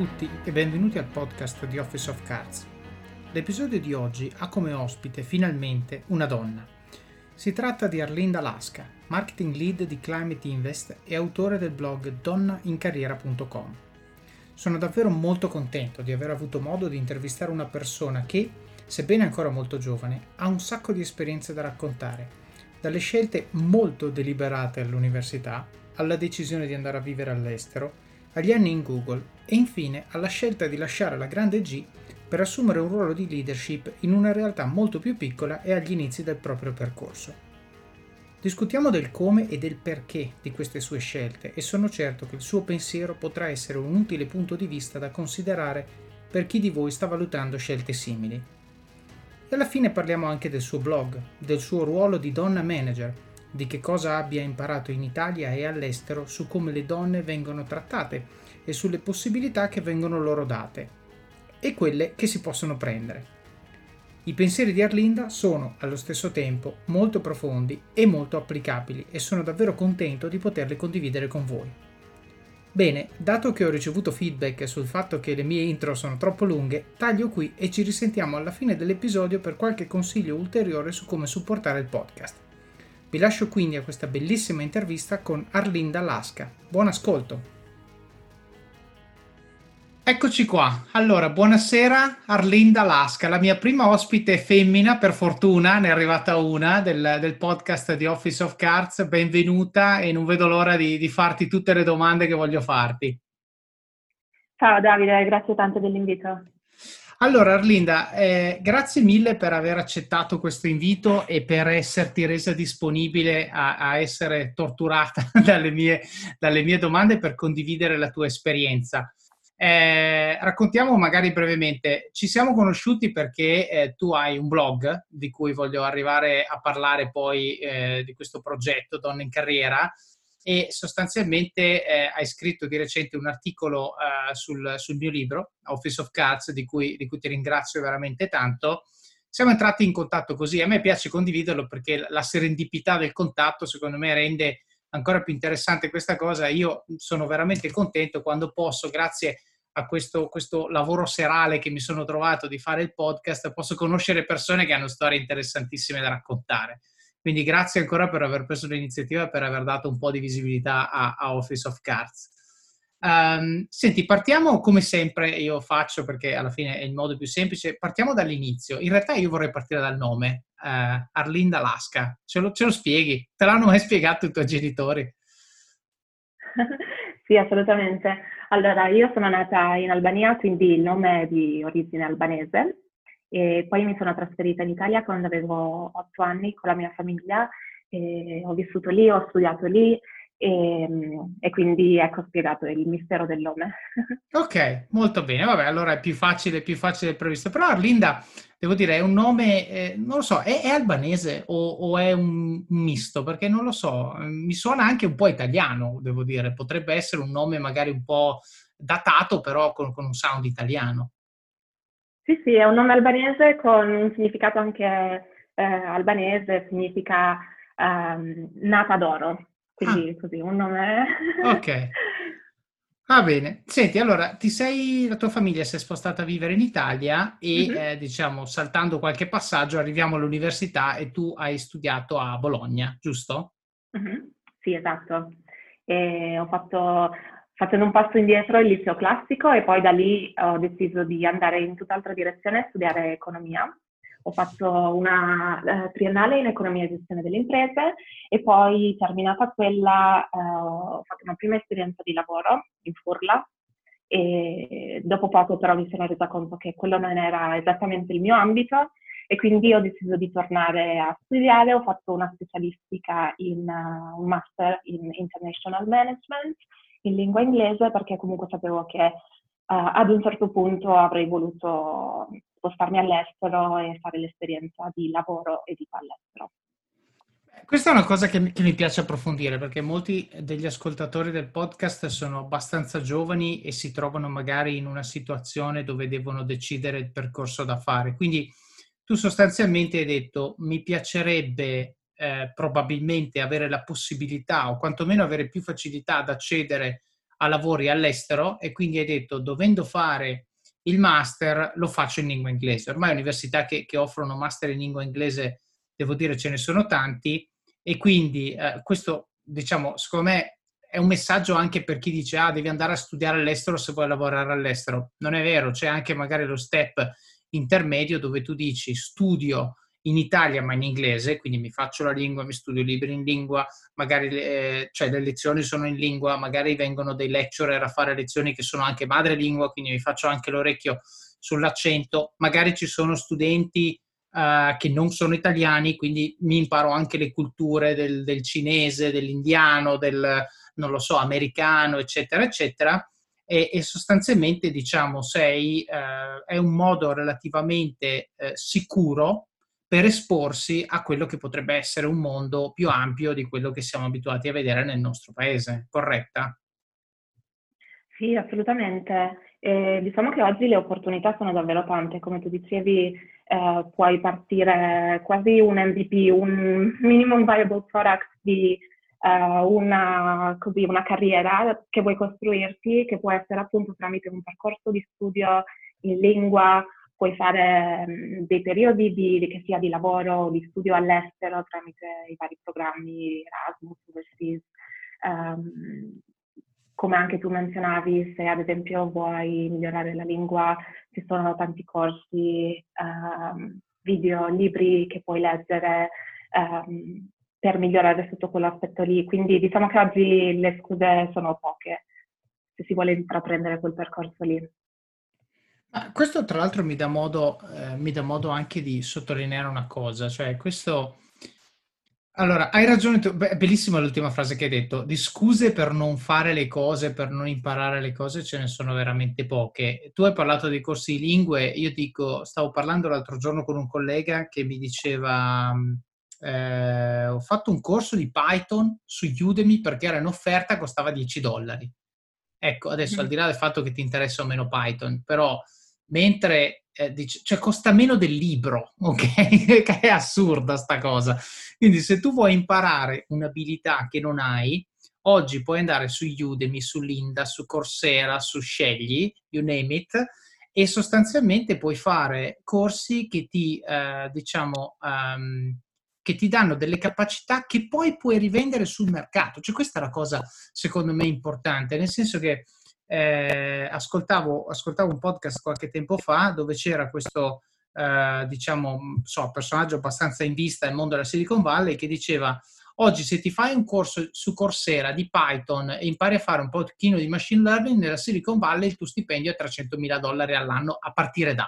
tutti e benvenuti al podcast di Office of Cards. L'episodio di oggi ha come ospite finalmente una donna. Si tratta di Arlinda Lasca, marketing lead di Climate Invest e autore del blog donnaincarriera.com. Sono davvero molto contento di aver avuto modo di intervistare una persona che, sebbene ancora molto giovane, ha un sacco di esperienze da raccontare, dalle scelte molto deliberate all'università alla decisione di andare a vivere all'estero agli anni in Google e infine alla scelta di lasciare la grande G per assumere un ruolo di leadership in una realtà molto più piccola e agli inizi del proprio percorso. Discutiamo del come e del perché di queste sue scelte e sono certo che il suo pensiero potrà essere un utile punto di vista da considerare per chi di voi sta valutando scelte simili. E alla fine parliamo anche del suo blog, del suo ruolo di donna manager di che cosa abbia imparato in Italia e all'estero su come le donne vengono trattate e sulle possibilità che vengono loro date e quelle che si possono prendere. I pensieri di Arlinda sono allo stesso tempo molto profondi e molto applicabili e sono davvero contento di poterli condividere con voi. Bene, dato che ho ricevuto feedback sul fatto che le mie intro sono troppo lunghe, taglio qui e ci risentiamo alla fine dell'episodio per qualche consiglio ulteriore su come supportare il podcast. Vi lascio quindi a questa bellissima intervista con Arlinda Lasca. Buon ascolto! Eccoci qua. Allora, buonasera Arlinda Lasca, la mia prima ospite femmina, per fortuna, ne è arrivata una del, del podcast di Office of Cards. Benvenuta e non vedo l'ora di, di farti tutte le domande che voglio farti. Ciao Davide, grazie tanto dell'invito. Allora, Arlinda, eh, grazie mille per aver accettato questo invito e per esserti resa disponibile a, a essere torturata dalle mie, dalle mie, domande per condividere la tua esperienza. Eh, raccontiamo magari brevemente, ci siamo conosciuti perché eh, tu hai un blog di cui voglio arrivare a parlare poi eh, di questo progetto Donne in Carriera e sostanzialmente eh, hai scritto di recente un articolo eh, sul, sul, mio libro, Office of Cards, di cui, di cui, ti ringrazio veramente tanto. Siamo entrati in contatto così, a me piace condividerlo perché la serendipità del contatto secondo me rende ancora più interessante questa cosa. Io sono veramente contento quando posso, grazie a questo, questo lavoro serale che mi sono trovato di fare il podcast, posso conoscere persone che hanno storie interessantissime da raccontare. Quindi grazie ancora per aver preso l'iniziativa e per aver dato un po' di visibilità a, a Office of Cards. Um, senti, partiamo come sempre, io faccio perché alla fine è il modo più semplice, partiamo dall'inizio. In realtà io vorrei partire dal nome, uh, Arlinda Lasca. Ce lo, ce lo spieghi? Te l'hanno mai spiegato i tuoi genitori? sì, assolutamente. Allora, io sono nata in Albania, quindi il nome è di origine albanese e poi mi sono trasferita in Italia quando avevo otto anni con la mia famiglia, ho vissuto lì, ho studiato lì e, e, quindi ecco spiegato il mistero del nome. Ok, molto bene, vabbè, allora è più facile, più facile previsto. Però Arlinda, devo dire, è un nome, eh, non lo so, è, è albanese o, o, è un misto? Perché non lo so, mi suona anche un po' italiano, devo dire, potrebbe essere un nome magari un po' datato, però con, con un sound italiano. Sì, sì, è un nome albanese con un significato anche eh, albanese, significa um, nata d'oro, quindi ah. così un nome... ok. Va bene. Senti, allora, ti sei, la tua famiglia si è spostata a vivere in Italia e, mm-hmm. eh, diciamo, saltando qualche passaggio, arriviamo all'università e tu hai studiato a Bologna, giusto? Mm-hmm. Sì, esatto. E ho fatto facendo un passo indietro il liceo classico e poi da lì ho deciso di andare in tutt'altra direzione e studiare economia. Ho fatto una uh, triennale in economia e gestione delle imprese e poi terminata quella uh, ho fatto una prima esperienza di lavoro in Furla e dopo poco però mi sono resa conto che quello non era esattamente il mio ambito e quindi ho deciso di tornare a studiare, ho fatto una specialistica in uh, un master in international management in lingua inglese perché comunque sapevo che uh, ad un certo punto avrei voluto spostarmi all'estero e fare l'esperienza di lavoro e vita all'estero. Questa è una cosa che, che, mi piace approfondire perché molti degli ascoltatori del podcast sono abbastanza giovani e si trovano magari in una situazione dove devono decidere il percorso da fare. Quindi tu sostanzialmente hai detto mi piacerebbe eh, probabilmente avere la possibilità o quantomeno avere più facilità ad accedere a lavori all'estero e quindi hai detto dovendo fare il master lo faccio in lingua inglese. Ormai università che, che offrono master in lingua inglese, devo dire, ce ne sono tanti e quindi eh, questo, diciamo, secondo me è un messaggio anche per chi dice ah devi andare a studiare all'estero se vuoi lavorare all'estero. Non è vero, c'è anche magari lo step intermedio dove tu dici studio in Italia ma in inglese, quindi mi faccio la lingua, mi studio libri in lingua, magari eh, cioè le lezioni sono in lingua, magari vengono dei lecturer a fare lezioni che sono anche madrelingua, quindi mi faccio anche l'orecchio sull'accento, magari ci sono studenti uh, che non sono italiani, quindi mi imparo anche le culture del, del cinese, dell'indiano, del, non lo so, americano, eccetera, eccetera. E, sostanzialmente, diciamo, sei, uh, è un modo relativamente uh, sicuro per esporsi a quello che potrebbe essere un mondo più ampio di quello che siamo abituati a vedere nel nostro paese, corretta? Sì, assolutamente. Eh, diciamo che oggi le opportunità sono davvero tante, come tu dicevi, eh, puoi partire quasi un MVP, un minimum viable product di uh, una, così, una carriera che vuoi costruirti, che può essere appunto tramite un percorso di studio in lingua puoi fare um, dei periodi di, che sia di lavoro o di studio all'estero tramite i vari programmi Erasmus, Overseas. Um, come anche tu menzionavi, se ad esempio vuoi migliorare la lingua, ci sono tanti corsi, um, video, libri che puoi leggere um, per migliorare sotto quell'aspetto lì. Quindi diciamo che oggi le scuse sono poche se si vuole intraprendere quel percorso lì. Ah, questo tra l'altro mi dà, modo, eh, mi dà modo anche di sottolineare una cosa, cioè questo... Allora, hai ragione tu, Beh, bellissima l'ultima frase che hai detto, di scuse per non fare le cose, per non imparare le cose, ce ne sono veramente poche. Tu hai parlato dei corsi di lingue, io dico, stavo parlando l'altro giorno con un collega che mi diceva, eh, ho fatto un corso di Python su Udemy perché era in offerta, costava 10 dollari. Ecco, adesso mm. al di là del fatto che ti interessa o meno Python, però mentre eh, dice, cioè costa meno del libro, ok? che è assurda sta cosa. Quindi se tu vuoi imparare un'abilità che non hai, oggi puoi andare su Udemy, su Linda, su Coursera, su Scegli, you name it, e sostanzialmente puoi fare corsi che ti, eh, diciamo, um, che ti danno delle capacità che poi puoi rivendere sul mercato. Cioè questa è la cosa secondo me importante, nel senso che eh, ascoltavo, ascoltavo, un podcast qualche tempo fa dove c'era questo, eh, diciamo, so, personaggio abbastanza in vista nel mondo della Silicon Valley che diceva oggi se ti fai un corso su Coursera di Python e impari a fare un pochino di machine learning nella Silicon Valley il tuo stipendio è 300 mila dollari all'anno a partire da.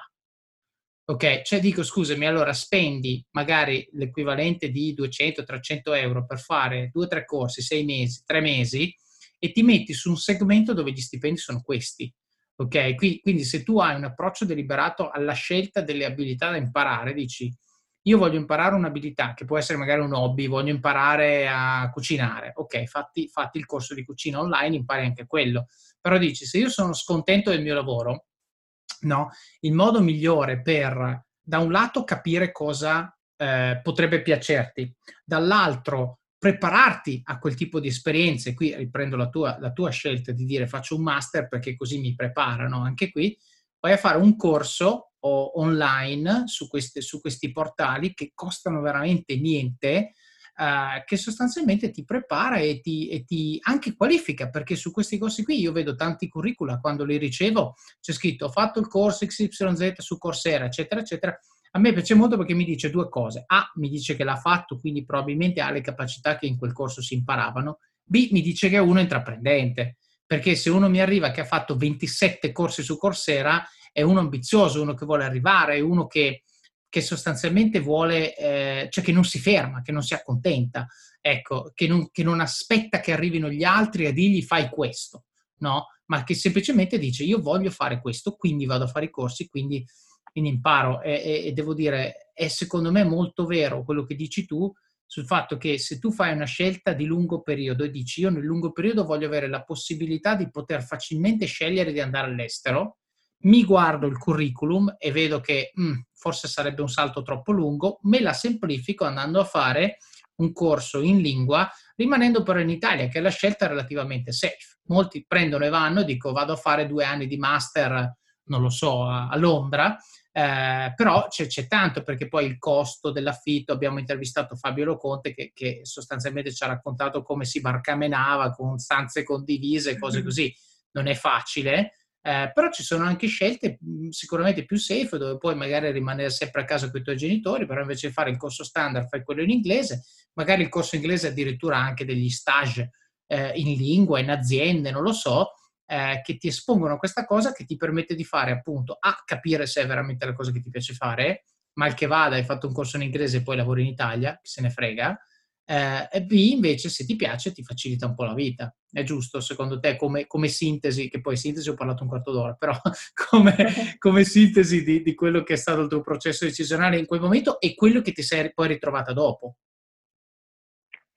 Ok, cioè dico scusami, allora spendi magari l'equivalente di 200-300 euro per fare due o tre corsi, sei mesi, tre mesi, e ti metti su un segmento dove gli stipendi sono questi. Ok? Quindi se tu hai un approccio deliberato alla scelta delle abilità da imparare, dici io voglio imparare un'abilità che può essere magari un hobby, voglio imparare a cucinare. Ok, fatti, fatti il corso di cucina online, impari anche quello. Però dici, se io sono scontento del mio lavoro, no? Il modo migliore per, da un lato, capire cosa eh, potrebbe piacerti, dall'altro, prepararti a quel tipo di esperienze, qui riprendo la tua, la tua scelta di dire faccio un master perché così mi preparano, anche qui. Vai a fare un corso o online su, queste, su questi portali che costano veramente niente, Uh, che sostanzialmente ti prepara e ti, e ti, anche qualifica, perché su questi corsi qui io vedo tanti curricula, quando li ricevo c'è scritto ho fatto il corso XYZ su Coursera, eccetera, eccetera, a me piace molto perché mi dice due cose. A, mi dice che l'ha fatto, quindi probabilmente ha le capacità che in quel corso si imparavano. B, mi dice che è uno intraprendente, perché se uno mi arriva che ha fatto 27 corsi su Coursera, è uno ambizioso, uno che vuole arrivare, è uno che, che sostanzialmente vuole, eh, cioè che non si ferma, che non si accontenta, ecco, che non, che non aspetta che arrivino gli altri a dirgli fai questo, no? Ma che semplicemente dice io voglio fare questo, quindi vado a fare i corsi, quindi quindi imparo e, e, e devo dire, è secondo me molto vero quello che dici tu sul fatto che se tu fai una scelta di lungo periodo e dici io nel lungo periodo voglio avere la possibilità di poter facilmente scegliere di andare all'estero, mi guardo il curriculum e vedo che mh, forse sarebbe un salto troppo lungo, me la semplifico andando a fare un corso in lingua, rimanendo però in Italia, che è la scelta relativamente safe. molti prendono e vanno, dico vado a fare due anni di master, non lo so, a, a Londra, eh, però c'è, c'è, tanto perché poi il costo dell'affitto, abbiamo intervistato Fabio Loconte che, che sostanzialmente ci ha raccontato come si barcamenava con stanze condivise, cose mm-hmm. così, non è facile. Eh, però ci sono anche scelte sicuramente più safe dove puoi magari rimanere sempre a casa con i tuoi genitori, però invece di fare il corso standard fai quello in inglese, magari il corso inglese addirittura anche degli stage eh, in lingua, in aziende, non lo so, eh, che ti espongono a questa cosa che ti permette di fare appunto a capire se è veramente la cosa che ti piace fare, mal che vada, hai fatto un corso in inglese e poi lavori in Italia, chi se ne frega, eh, e B invece se ti piace ti facilita un po' la vita. È giusto secondo te come, come sintesi, che poi sintesi ho parlato un quarto d'ora, però come, come sintesi di, di, quello che è stato il tuo processo decisionale in quel momento e quello che ti sei poi ritrovata dopo?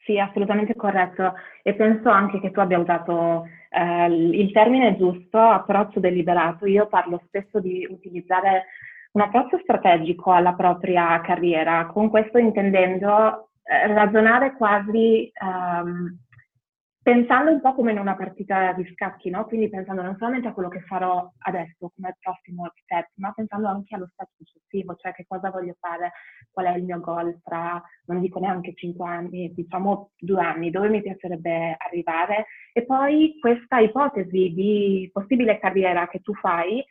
Sì, assolutamente corretto. E penso anche che tu abbia usato eh, il termine giusto, approccio deliberato. Io parlo spesso di utilizzare un approccio strategico alla propria carriera, con questo intendendo eh, ragionare quasi um, pensando un po' come in una partita di scacchi, no? Quindi pensando non solamente a quello che farò adesso come prossimo step, ma pensando anche allo step successivo, cioè che cosa voglio fare, qual è il mio goal tra, non dico neanche 5 anni, diciamo 2 anni, dove mi piacerebbe arrivare e poi questa ipotesi di possibile carriera che tu fai,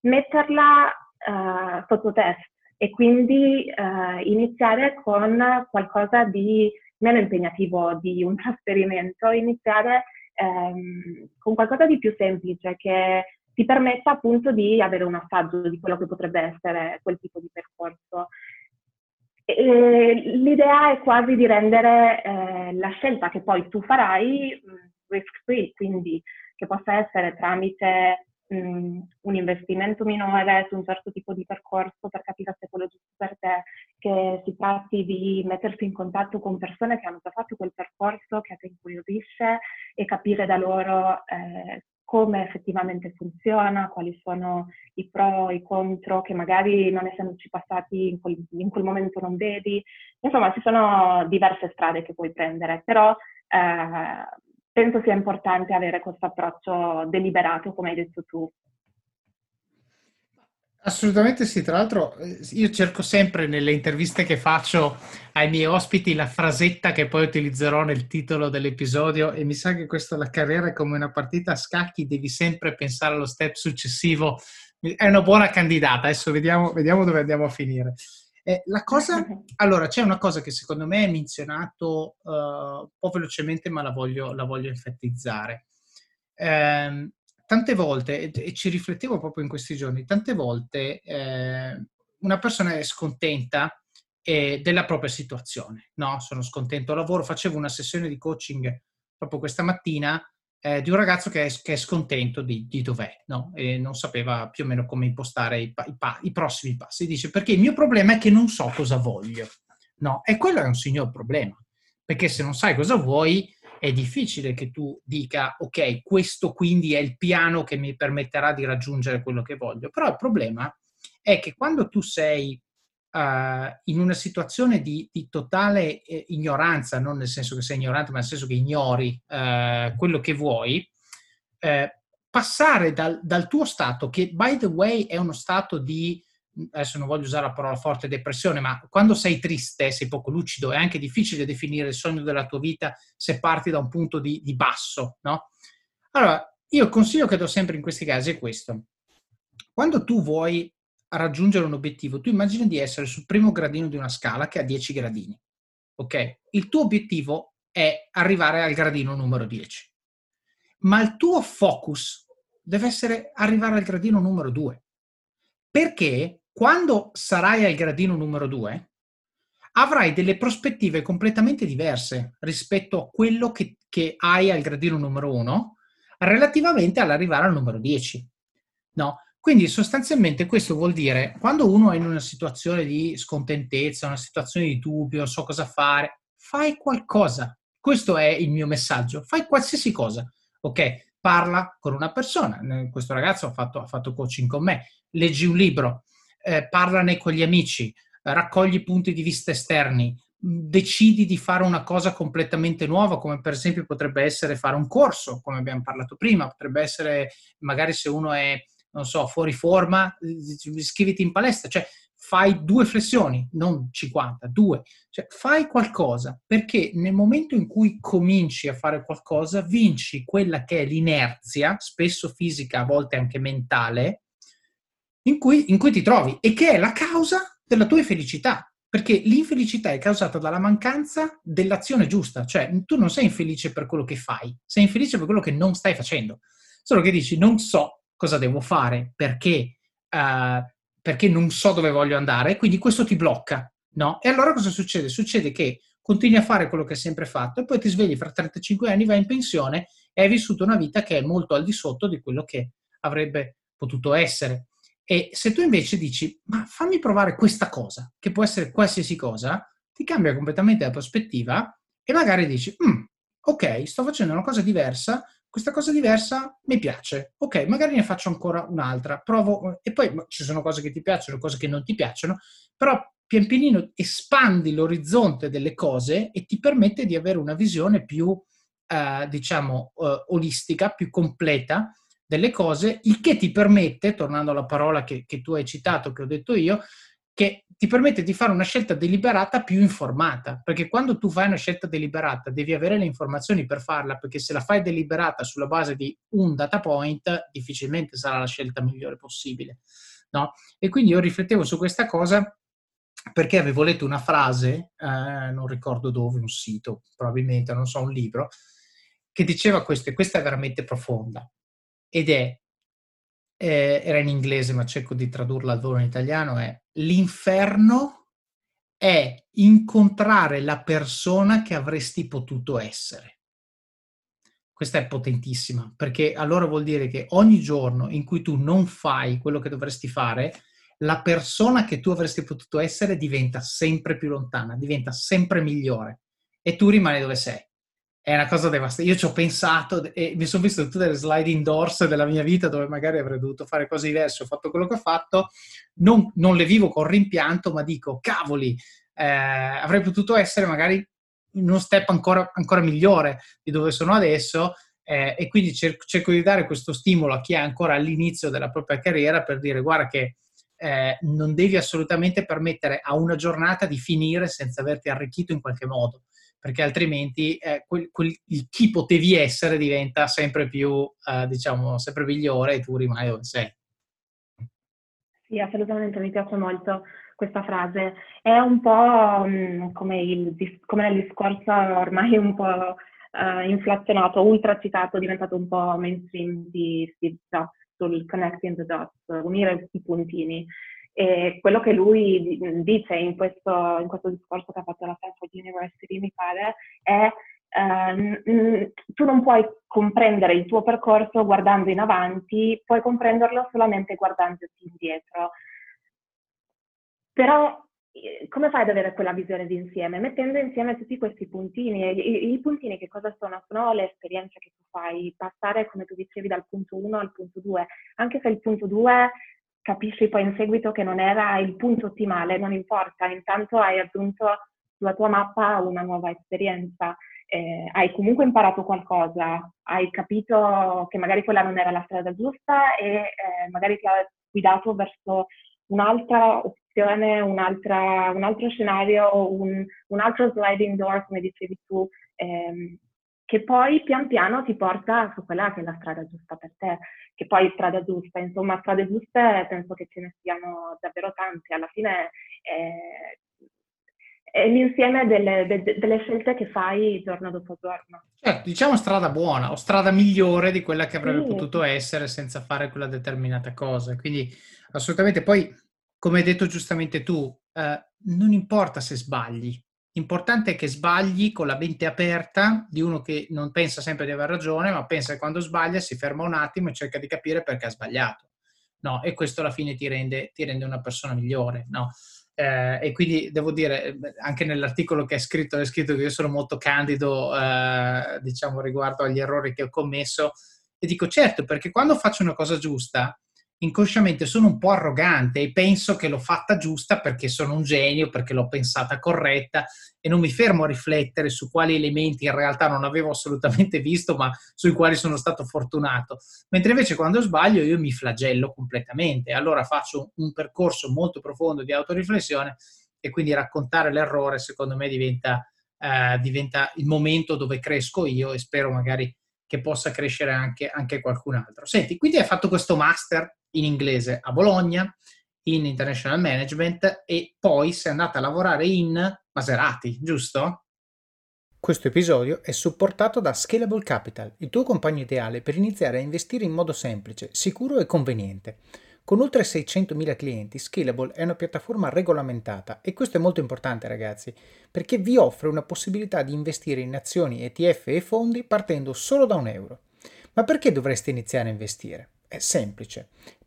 metterla uh, sotto test e quindi uh, iniziare con qualcosa di meno impegnativo di un trasferimento, iniziare um, con qualcosa di più semplice che ti permetta appunto di avere un assaggio di quello che potrebbe essere quel tipo di percorso. E l'idea è quasi di rendere eh, la scelta che poi tu farai risk free, quindi che possa essere tramite mh, un investimento minore su un certo tipo di percorso per capire se quello giusto per te, che si tratti di mettersi in contatto con persone che hanno già fatto quel percorso, che ti incuriosisce e capire da loro eh, come effettivamente funziona, quali sono i pro e i contro che magari non essendoci passati in quel, in quel, momento non vedi. Insomma, ci sono diverse strade che puoi prendere, però eh, penso sia importante avere questo approccio deliberato, come hai detto tu. Assolutamente sì, tra l'altro eh, io cerco sempre nelle interviste che faccio ai miei ospiti la frasetta che poi utilizzerò nel titolo dell'episodio e mi sa che questa la carriera è come una partita a scacchi, devi sempre pensare allo step successivo, è una buona candidata, adesso vediamo, vediamo dove andiamo a finire. Eh, la cosa, allora, c'è una cosa che secondo me è menzionato uh, un po' velocemente, ma la voglio, la voglio enfatizzare. Eh, tante volte, e, ci riflettevo proprio in questi giorni, tante volte eh, una persona è scontenta eh, della propria situazione. No, sono scontento al lavoro. Facevo una sessione di coaching proprio questa mattina eh, di un ragazzo che è, che è scontento di, di, dov'è no? e non sapeva più o meno come impostare i, i, i, prossimi passi. Dice perché il mio problema è che non so cosa voglio. No, e quello è un signor problema, perché se non sai cosa vuoi è difficile che tu dica ok, questo quindi è il piano che mi permetterà di raggiungere quello che voglio. Però il problema è che quando tu sei uh, in una situazione di, di totale eh, ignoranza, non nel senso che sei ignorante, ma nel senso che ignori uh, quello che vuoi, eh, passare dal, dal, tuo stato, che by the way è uno stato di, adesso non voglio usare la parola forte depressione, ma quando sei triste, sei poco lucido, è anche difficile definire il sogno della tua vita se parti da un punto di, di basso, no? Allora, io il consiglio che do sempre in questi casi è questo. Quando tu vuoi raggiungere un obiettivo, tu immagini di essere sul primo gradino di una scala che ha 10 gradini. Ok? Il tuo obiettivo è arrivare al gradino numero 10. Ma il tuo focus deve essere arrivare al gradino numero 2. Perché quando sarai al gradino numero 2, avrai delle prospettive completamente diverse rispetto a quello che, che hai al gradino numero 1 relativamente all'arrivare al numero 10. No? Quindi sostanzialmente questo vuol dire quando uno è in una situazione di scontentezza, una situazione di dubbio, non so cosa fare, fai qualcosa. Questo è il mio messaggio, fai qualsiasi cosa. Ok, parla con una persona. Questo ragazzo ha fatto, ha fatto coaching con me, leggi un libro, eh, parlane con gli amici, raccogli punti di vista esterni, decidi di fare una cosa completamente nuova, come per esempio potrebbe essere fare un corso, come abbiamo parlato prima, potrebbe essere magari se uno è, non so, fuori forma, iscriviti in palestra, cioè fai due flessioni, non 50, due, cioè fai qualcosa, perché nel momento in cui cominci a fare qualcosa, vinci quella che è l'inerzia, spesso fisica, a volte anche mentale, in cui, in cui ti trovi e che è la causa della tua felicità perché l'infelicità è causata dalla mancanza dell'azione giusta, cioè tu non sei infelice per quello che fai, sei infelice per quello che non stai facendo. Solo che dici non so cosa devo fare perché, uh, perché non so dove voglio andare, quindi questo ti blocca, no? E allora cosa succede? Succede che continui a fare quello che hai sempre fatto e poi ti svegli fra 35 anni, vai in pensione e hai vissuto una vita che è molto al di sotto di quello che avrebbe potuto essere. E se tu invece dici, ma fammi provare questa cosa, che può essere qualsiasi cosa, ti cambia completamente la prospettiva e magari dici, mm, ok, sto facendo una cosa diversa, questa cosa diversa mi piace, ok, magari ne faccio ancora un'altra, provo, e poi ci sono cose che ti piacciono, cose che non ti piacciono, però pian pianino espandi l'orizzonte delle cose e ti permette di avere una visione più, eh, diciamo, eh, olistica, più completa delle cose, il che ti permette, tornando alla parola che, che tu hai citato, che ho detto io, che ti permette di fare una scelta deliberata più informata, perché quando tu fai una scelta deliberata devi avere le informazioni per farla, perché se la fai deliberata sulla base di un data point, difficilmente sarà la scelta migliore possibile. No? E quindi io riflettevo su questa cosa perché avevo letto una frase, eh, non ricordo dove, un sito, probabilmente, non so, un libro, che diceva questo, e questa è veramente profonda ed è, eh, era in inglese ma cerco di tradurla al volo in italiano, è l'inferno è incontrare la persona che avresti potuto essere. Questa è potentissima, perché allora vuol dire che ogni giorno in cui tu non fai quello che dovresti fare, la persona che tu avresti potuto essere diventa sempre più lontana, diventa sempre migliore e tu rimani dove sei è una cosa devastante. Io ci ho pensato e mi sono visto tutte le sliding doors della mia vita dove magari avrei dovuto fare cose diverse, ho fatto quello che ho fatto, non, non le vivo con rimpianto, ma dico, cavoli, eh, avrei potuto essere magari in uno step ancora, ancora migliore di dove sono adesso eh, e quindi cerco, cerco, di dare questo stimolo a chi è ancora all'inizio della propria carriera per dire, guarda che eh, non devi assolutamente permettere a una giornata di finire senza averti arricchito in qualche modo perché altrimenti eh, quel, quel, chi potevi essere diventa sempre più, eh, diciamo, sempre migliore e tu rimani dove sei. Sì, assolutamente, mi piace molto questa frase. È un po' um, come, il, come nel discorso ormai un po' uh, inflazionato, ultra citato, diventato un po' mainstream di Steve Jobs sul connecting the dots, unire i puntini. E quello che lui dice in questo, in questo discorso che ha fatto alla Stanford University, mi pare, è Uh, tu non puoi comprendere il tuo percorso guardando in avanti, puoi comprenderlo solamente guardandoti indietro. Però eh, come fai ad avere quella visione d'insieme? Mettendo insieme tutti questi puntini. I, I, puntini che cosa sono? Sono le esperienze che tu fai, passare, come tu dicevi, dal punto 1 al punto 2. Anche se il punto 2 capisci poi in seguito che non era il punto ottimale, non importa, intanto hai aggiunto sulla tua mappa una nuova esperienza, eh, hai comunque imparato qualcosa, hai capito che magari quella non era la strada giusta e eh, magari ti ha guidato verso un'altra opzione, un'altra, un altro scenario, un, un, altro sliding door, come dicevi tu, ehm, che poi pian piano ti porta su quella che è la strada giusta per te, che poi strada giusta, insomma strade giuste penso che ce ne siano davvero tante, alla fine è, è l'insieme delle, de, delle, scelte che fai giorno dopo giorno. Certo, diciamo strada buona o strada migliore di quella che avrebbe sì. potuto essere senza fare quella determinata cosa, quindi assolutamente poi come hai detto giustamente tu, eh, non importa se sbagli, L'importante è che sbagli con la mente aperta di uno che non pensa sempre di aver ragione, ma pensa che quando sbaglia si ferma un attimo e cerca di capire perché ha sbagliato. No? E questo alla fine ti rende, ti rende una persona migliore. No? Eh, e quindi devo dire, anche nell'articolo che hai scritto, hai scritto che io sono molto candido, eh, diciamo, riguardo agli errori che ho commesso. E dico certo, perché quando faccio una cosa giusta, inconsciamente sono un po' arrogante e penso che l'ho fatta giusta perché sono un genio, perché l'ho pensata corretta e non mi fermo a riflettere su quali elementi in realtà non avevo assolutamente visto, ma sui quali sono stato fortunato. Mentre invece quando sbaglio io mi flagello completamente. Allora faccio un percorso molto profondo di autoriflessione e quindi raccontare l'errore secondo me diventa, eh, diventa il momento dove cresco io e spero magari che possa crescere anche, anche qualcun altro. Senti, quindi hai fatto questo master in inglese a Bologna, in International Management e poi sei andata a lavorare in Maserati, giusto? Questo episodio è supportato da Scalable Capital, il tuo compagno ideale per iniziare a investire in modo semplice, sicuro e conveniente. Con oltre 600.000 clienti, Scalable è una piattaforma regolamentata e questo è molto importante ragazzi, perché vi offre una possibilità di investire in azioni, ETF e fondi partendo solo da un euro. Ma perché dovreste iniziare a investire? È semplice.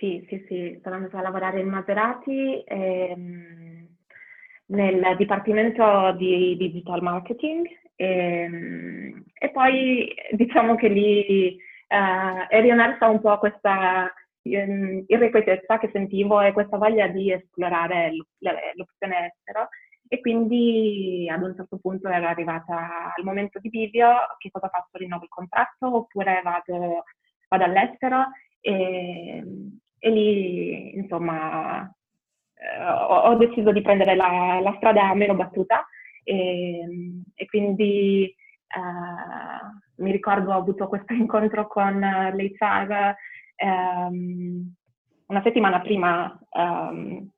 Sì, sì, sì, sono andata a lavorare in Maserati ehm, nel dipartimento di digital marketing ehm, e poi diciamo che lì eh, è riemersa un po' questa ehm, irrequietezza che sentivo e questa voglia di esplorare l'opzione estero e quindi ad un certo punto ero arrivata al momento di video, che cosa faccio, rinnovo il contratto oppure vado, vado all'estero? E, e lì insomma eh, ho, ho, deciso di prendere la, la, strada meno battuta. E, e quindi eh, mi ricordo ho avuto questo incontro con l'HR ehm, una settimana prima ehm,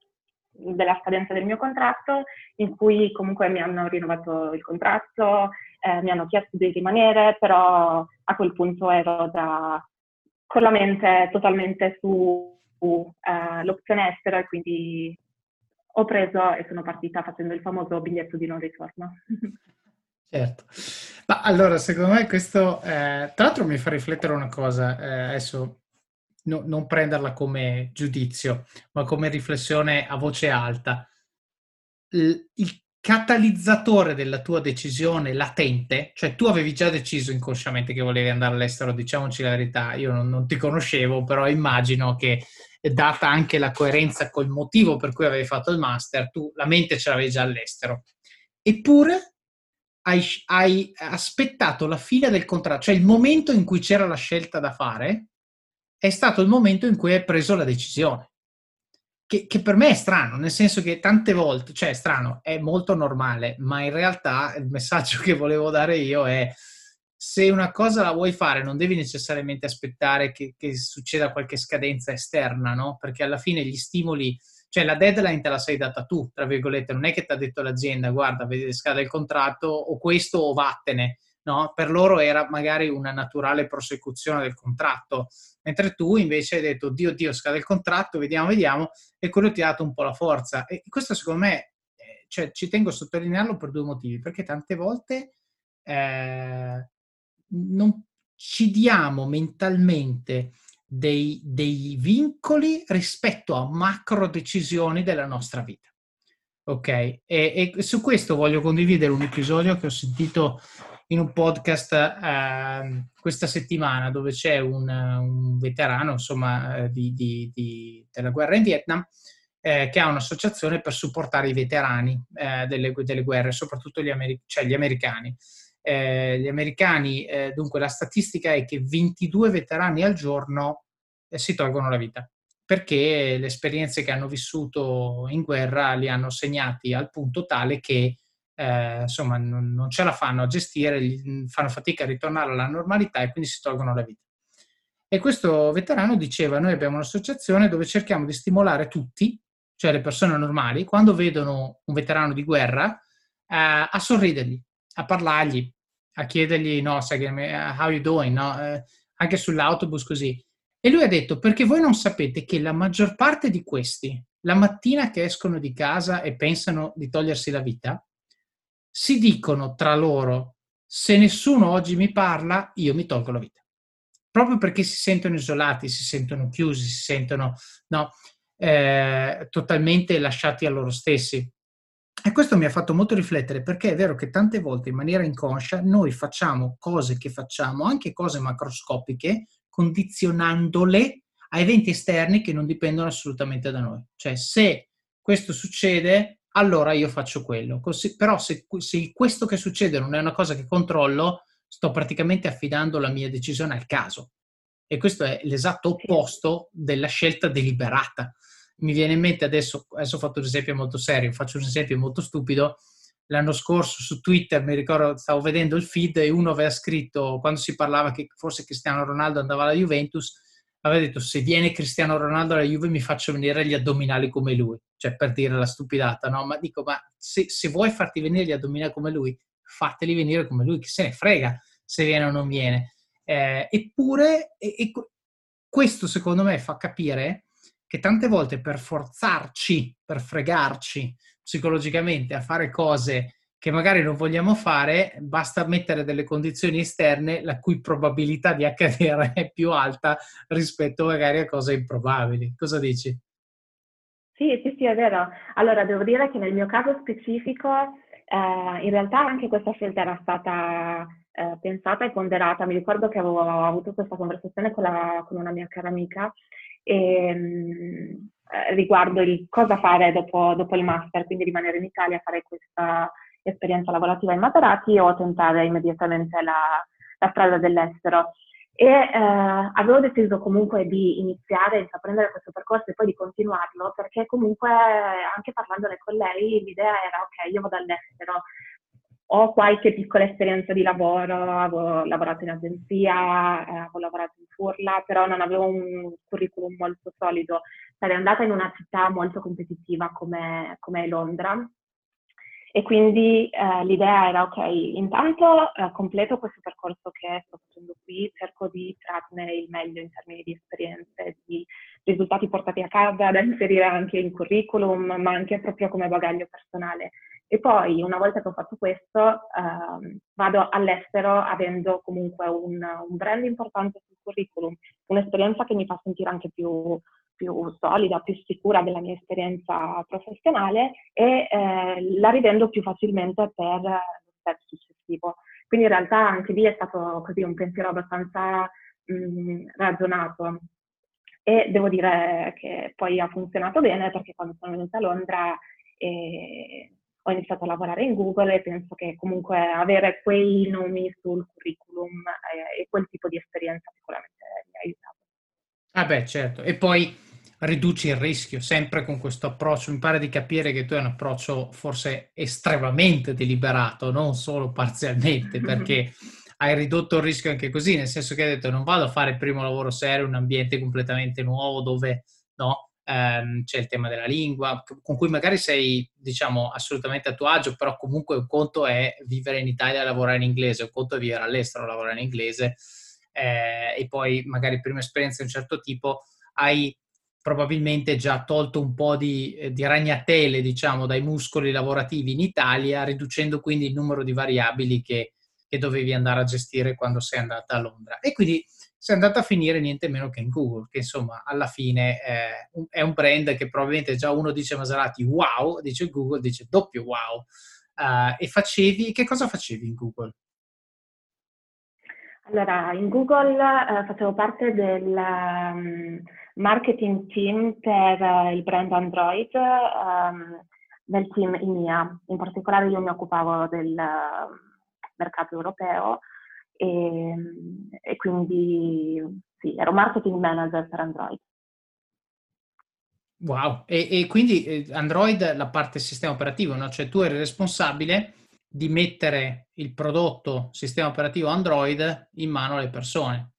della scadenza del mio contratto, in cui comunque mi hanno rinnovato il contratto, eh, mi hanno chiesto di rimanere, però a quel punto ero da, con la mente totalmente su uh, l'opzione estera e quindi ho preso e sono partita facendo il famoso biglietto di non ritorno. Certo, ma allora secondo me questo, eh, tra l'altro mi fa riflettere una cosa, eh, adesso no, non prenderla come giudizio, ma come riflessione a voce alta. il catalizzatore della tua decisione latente, cioè tu avevi già deciso inconsciamente che volevi andare all'estero, diciamoci la verità, io non, non ti conoscevo, però immagino che data anche la coerenza col motivo per cui avevi fatto il master, tu la mente ce l'avevi già all'estero. Eppure hai, hai aspettato la fine del contratto, cioè il momento in cui c'era la scelta da fare, è stato il momento in cui hai preso la decisione che, che, per me è strano, nel senso che tante volte, cioè è strano, è molto normale, ma in realtà il messaggio che volevo dare io è se una cosa la vuoi fare non devi necessariamente aspettare che, che succeda qualche scadenza esterna, no? Perché alla fine gli stimoli, cioè la deadline te la sei data tu, tra virgolette, non è che ti ha detto l'azienda guarda, vedi scade il contratto o questo o vattene, no? Per loro era magari una naturale prosecuzione del contratto mentre tu invece hai detto Dio Dio scade il contratto, vediamo, vediamo, e quello ti ha dato un po' la forza. E questo secondo me, eh, cioè, ci tengo a sottolinearlo per due motivi, perché tante volte eh, non ci diamo mentalmente dei, dei vincoli rispetto a macro decisioni della nostra vita. Ok, e, e, su questo voglio condividere un episodio che ho sentito in un podcast eh, questa settimana dove c'è un, un veterano insomma, eh, di, di, di, della guerra in Vietnam eh, che ha un'associazione per supportare i veterani eh, delle, delle, guerre, soprattutto gli, ameri- cioè gli americani. Eh, gli americani, dunque la statistica è che 22 veterani al giorno si tolgono la vita perché le esperienze che hanno vissuto in guerra li hanno segnati al punto tale che eh, insomma non, non, ce la fanno a gestire, fanno fatica a ritornare alla normalità e quindi si tolgono la vita. E questo veterano diceva, noi abbiamo un'associazione dove cerchiamo di stimolare tutti, cioè le persone normali, quando vedono un veterano di guerra, eh, a sorridergli, a parlargli, a chiedergli, no, sai, how you doing, no? Eh, anche sull'autobus così. E lui ha detto, perché voi non sapete che la maggior parte di questi, la mattina che escono di casa e pensano di togliersi la vita, si dicono tra loro, se nessuno oggi mi parla, io mi tolgo la vita. Proprio perché si sentono isolati, si sentono chiusi, si sentono no, eh, totalmente lasciati a loro stessi. E questo mi ha fatto molto riflettere perché è vero che tante volte in maniera inconscia noi facciamo cose che facciamo, anche cose macroscopiche, condizionandole a eventi esterni che non dipendono assolutamente da noi. Cioè se questo succede, allora io faccio quello. Così, però se, se questo che succede non è una cosa che controllo, sto praticamente affidando la mia decisione al caso. E questo è l'esatto opposto della scelta deliberata mi viene in mente adesso, adesso ho fatto un esempio molto serio, faccio un esempio molto stupido. L'anno scorso su Twitter, mi ricordo, stavo vedendo il feed e uno aveva scritto, quando si parlava che forse Cristiano Ronaldo andava alla Juventus, aveva detto se viene Cristiano Ronaldo alla Juve mi faccio venire gli addominali come lui, cioè per dire la stupidata, no? Ma dico, ma se, se vuoi farti venire gli addominali come lui, fateli venire come lui, chi se ne frega se viene o non viene. Eh, eppure, e, e questo secondo me fa capire che tante volte per forzarci, per fregarci psicologicamente a fare cose che magari non vogliamo fare, basta mettere delle condizioni esterne la cui probabilità di accadere è più alta rispetto magari a cose improbabili. Cosa dici? Sì, sì, sì, è vero. Allora, devo dire che nel mio caso specifico, eh, in realtà anche questa scelta era stata eh, pensata e ponderata. Mi ricordo che avevo avuto questa conversazione con, la, con una mia cara amica e, ehm, eh, riguardo il cosa fare dopo, dopo, il master, quindi rimanere in Italia, fare questa esperienza lavorativa in Maserati o tentare immediatamente la, la strada dell'estero. E eh, avevo deciso comunque di iniziare, di intraprendere questo percorso e poi di continuarlo, perché comunque anche parlandone con lei l'idea era ok, io vado all'estero, ho qualche piccola esperienza di lavoro, avevo lavorato in agenzia, eh, avevo lavorato in Furla, però non avevo un curriculum molto solido. Sarei andata in una città molto competitiva come, come Londra e quindi eh, l'idea era ok, intanto eh, completo questo percorso che sto facendo qui, cerco di trarne il meglio in termini di esperienze, di risultati portati a casa da inserire anche in curriculum, ma anche proprio come bagaglio personale. E poi, una volta che ho fatto questo, eh, vado all'estero avendo comunque un, un, brand importante sul curriculum, un'esperienza che mi fa sentire anche più, più solida, più sicura della mia esperienza professionale e eh, la rivendo più facilmente per lo step successivo. Quindi in realtà anche lì è stato così un pensiero abbastanza mh, ragionato. E devo dire che poi ha funzionato bene perché quando sono venuta a Londra eh, ho iniziato a lavorare in Google e penso che comunque avere quei nomi sul curriculum eh, e quel tipo di esperienza sicuramente mi ha aiutato. Ah beh, certo. E poi riduci il rischio, sempre con questo approccio. Mi pare di capire che tu hai un approccio forse estremamente deliberato, non solo parzialmente, perché hai ridotto il rischio anche così, nel senso che hai detto non vado a fare il primo lavoro serio in un ambiente completamente nuovo dove no, ehm, c'è il tema della lingua, con cui magari sei, diciamo, assolutamente a tuo agio, però comunque un conto è vivere in Italia e lavorare in inglese, un conto è vivere all'estero e lavorare in inglese, eh, e poi magari prima esperienza di un certo tipo hai probabilmente già tolto un po' di, eh, di, ragnatele, diciamo, dai muscoli lavorativi in Italia, riducendo quindi il numero di variabili che, che dovevi andare a gestire quando sei andata a Londra. E quindi sei andata a finire niente meno che in Google, che insomma alla fine è un, è un brand che probabilmente già uno dice Maserati wow, dice Google, dice doppio wow. Uh, e facevi, che cosa facevi in Google? Allora, in Google uh, facevo parte del um, marketing team per uh, il brand Android um, nel team IMIA. In particolare io mi occupavo del mercato europeo e, ehm, e quindi sì, ero marketing manager per Android. Wow, e, e quindi eh, Android, la parte sistema operativo, no? cioè tu eri responsabile di mettere il prodotto sistema operativo Android in mano alle persone.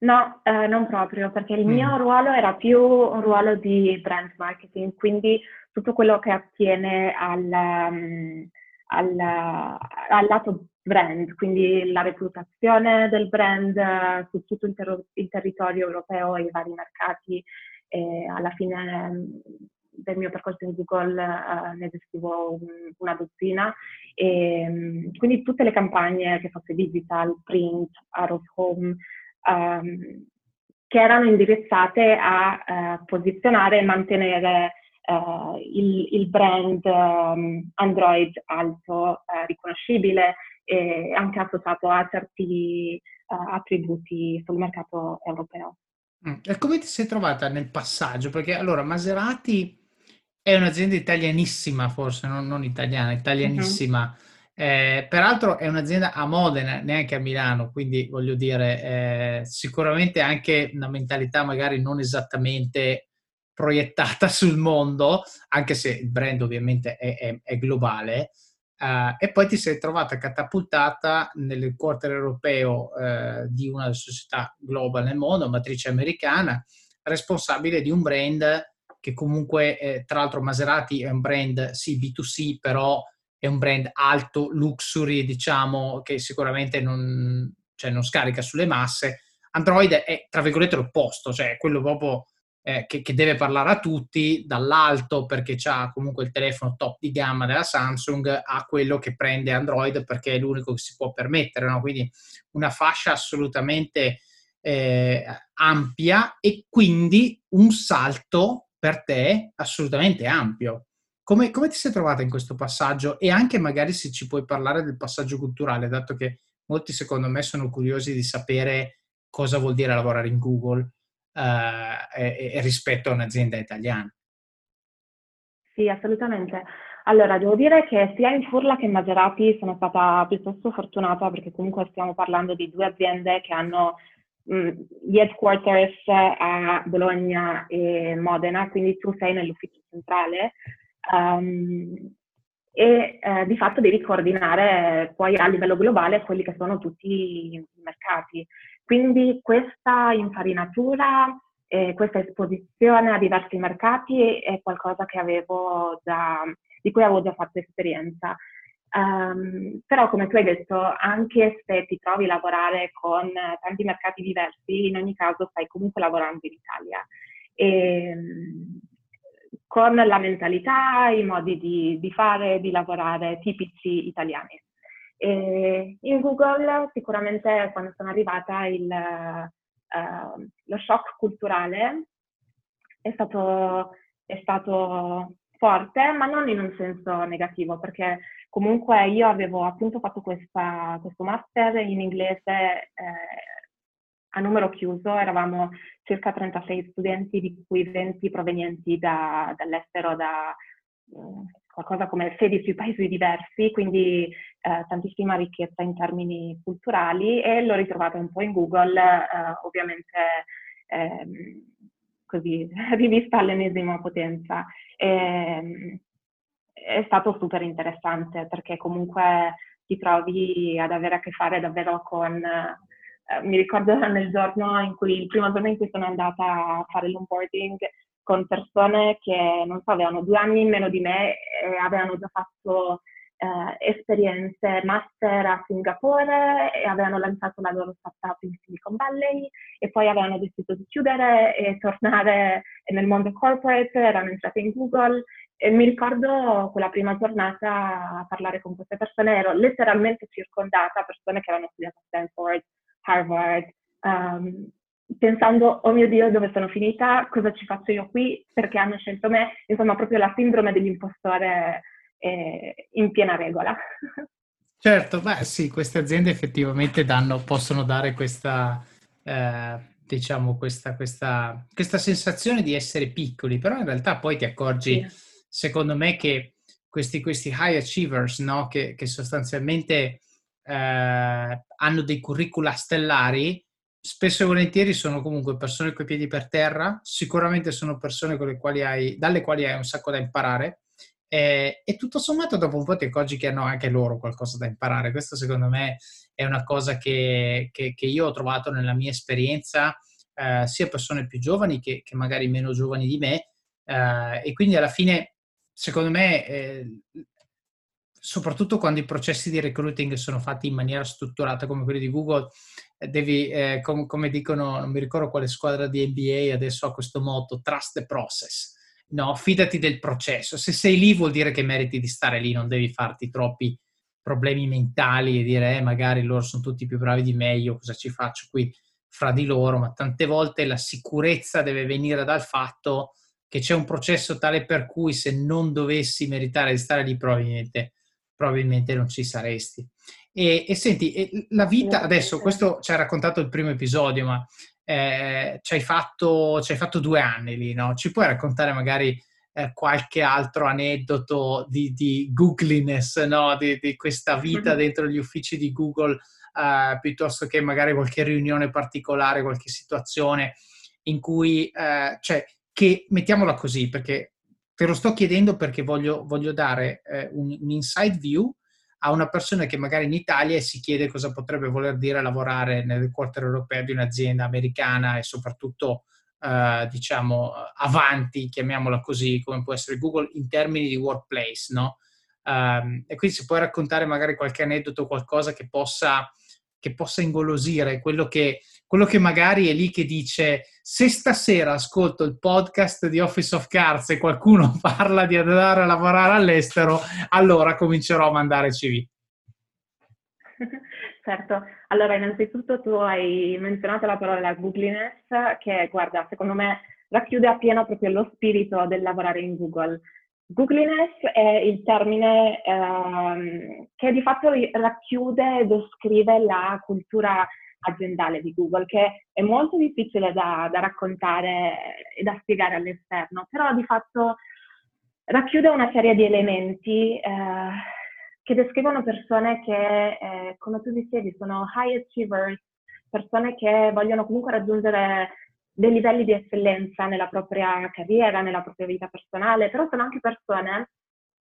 No, eh, non proprio, perché il mm. mio ruolo era più un ruolo di brand marketing, quindi tutto quello che attiene al, um, al, al lato brand, quindi la reputazione del brand uh, su tutto il, ter- il, territorio europeo e i vari mercati. E alla fine um, del mio percorso in Google uh, ne gestivo un, una dozzina e um, quindi tutte le campagne che fosse digital, print, out of home, um, che erano indirizzate a uh, posizionare e mantenere uh, il, il, brand um, Android alto, uh, riconoscibile e anche associato a certi attributi sul mercato europeo. Mm. E come ti sei trovata nel passaggio? Perché allora Maserati è un'azienda italianissima, forse non, non italiana, italianissima. Uh-huh eh, peraltro è un'azienda a Modena, neanche a Milano, quindi voglio dire, eh, sicuramente anche una mentalità magari non esattamente proiettata sul mondo, anche se il brand ovviamente è, è, è globale. Uh, e poi ti sei trovata catapultata nel quartiere europeo uh, di una società global nel mondo, matrice americana, responsabile di un brand che comunque, eh, tra l'altro Maserati è un brand sì B2C, però è un brand alto, luxury, diciamo, che sicuramente non, cioè, non scarica sulle masse. Android è, tra virgolette, l'opposto, cioè quello proprio eh, che, che, deve parlare a tutti, dall'alto perché ha comunque il telefono top di gamma della Samsung, a quello che prende Android perché è l'unico che si può permettere, no? quindi una fascia assolutamente eh, ampia e quindi un salto per te assolutamente ampio. Come, come, ti sei trovata in questo passaggio e anche magari se ci puoi parlare del passaggio culturale, dato che molti secondo me sono curiosi di sapere cosa vuol dire lavorare in Google eh, e, e rispetto a un'azienda italiana. Sì, assolutamente. Allora, devo dire che sia in Furla che in Maserati sono stata piuttosto fortunata perché comunque stiamo parlando di due aziende che hanno mh, gli headquarters a Bologna e Modena, quindi tu sei nell'ufficio centrale Um, e eh, di fatto devi coordinare poi a livello globale quelli che sono tutti i mercati. Quindi questa infarinatura e questa esposizione a diversi mercati è qualcosa già, di cui avevo già fatto esperienza. Um, però come tu hai detto, anche se ti trovi a lavorare con tanti mercati diversi, in ogni caso stai comunque lavorando in Italia. E, con la mentalità, i modi di, di fare, di lavorare tipici italiani. E in Google sicuramente quando sono arrivata il, uh, lo shock culturale è stato, è stato, forte, ma non in un senso negativo, perché comunque io avevo appunto fatto questa, questo master in inglese eh, a numero chiuso, eravamo circa 36 studenti, di cui 20 provenienti da, dall'estero, da eh, qualcosa come 16 paesi diversi, quindi eh, tantissima ricchezza in termini culturali e l'ho ritrovata un po' in Google, eh, ovviamente ehm, così rivista all'ennesima potenza. E, ehm, è stato super interessante perché comunque ti trovi ad avere a che fare davvero con eh, mi ricordo nel giorno in cui, il primo giorno in cui sono andata a fare l'onboarding con persone che, non so, avevano due anni in meno di me e avevano già fatto eh, esperienze master a Singapore e avevano lanciato la loro startup in Silicon Valley e poi avevano deciso di chiudere e tornare nel mondo corporate, erano entrate in Google e mi ricordo quella prima giornata a parlare con queste persone, ero letteralmente circondata da persone che avevano studiato a Stanford, Harvard, um, pensando, oh mio Dio, dove sono finita, cosa ci faccio io qui, perché hanno scelto me, insomma proprio la sindrome dell'impostore eh, in piena regola. Certo, beh sì, queste aziende effettivamente danno, possono dare questa, eh, diciamo, questa, questa, questa, sensazione di essere piccoli, però in realtà poi ti accorgi, sì. secondo me, che questi, questi high achievers, no? che, che sostanzialmente eh, hanno dei curricula stellari, spesso e volentieri sono comunque persone coi piedi per terra, sicuramente sono persone hai, dalle quali hai un sacco da imparare e, e, tutto sommato dopo un po' ti accorgi che hanno anche loro qualcosa da imparare. Questo secondo me è una cosa che, che, che io ho trovato nella mia esperienza, eh, sia persone più giovani che, che, magari meno giovani di me eh, e quindi alla fine secondo me eh, soprattutto quando i processi di recruiting sono fatti in maniera strutturata come quelli di Google, eh, devi, eh, com- come dicono, non mi ricordo quale squadra di NBA adesso ha questo motto, trust the process. No, fidati del processo. Se sei lì vuol dire che meriti di stare lì, non devi farti troppi problemi mentali e dire eh, magari loro sono tutti più bravi di me, io cosa ci faccio qui fra di loro, ma tante volte la sicurezza deve venire dal fatto che c'è un processo tale per cui se non dovessi meritare di stare lì probabilmente probabilmente non ci saresti. E, e senti, la vita, adesso questo ci hai raccontato il primo episodio, ma eh, ci, hai fatto, ci, hai fatto, due anni lì, no? Ci puoi raccontare magari eh, qualche altro aneddoto di, di googliness, no? Di, di, questa vita dentro gli uffici di Google, eh, piuttosto che magari qualche riunione particolare, qualche situazione in cui, eh, cioè, che mettiamola così, perché Te lo sto chiedendo perché voglio, voglio dare eh, un, un, inside view a una persona che magari in Italia si chiede cosa potrebbe voler dire lavorare nel quartiere europeo di un'azienda americana e soprattutto, eh, diciamo, avanti, chiamiamola così, come può essere Google, in termini di workplace, no? Um, e quindi se puoi raccontare magari qualche aneddoto, qualcosa che possa, che possa ingolosire quello che quello che magari è lì che dice se stasera ascolto il podcast di Office of Cards e qualcuno parla di andare a lavorare all'estero, allora comincerò a mandare CV. Certo, allora innanzitutto tu hai menzionato la parola googliness che guarda, secondo me racchiude appieno proprio lo spirito del lavorare in Google. Googliness è il termine ehm, che di fatto racchiude e descrive la cultura aziendale di Google, che è molto difficile da, da raccontare e da spiegare all'esterno, però di fatto racchiude una serie di elementi eh, che descrivono persone che, eh, come tu dicevi, sono high achievers, persone che vogliono comunque raggiungere dei livelli di eccellenza nella propria carriera, nella propria vita personale, però sono anche persone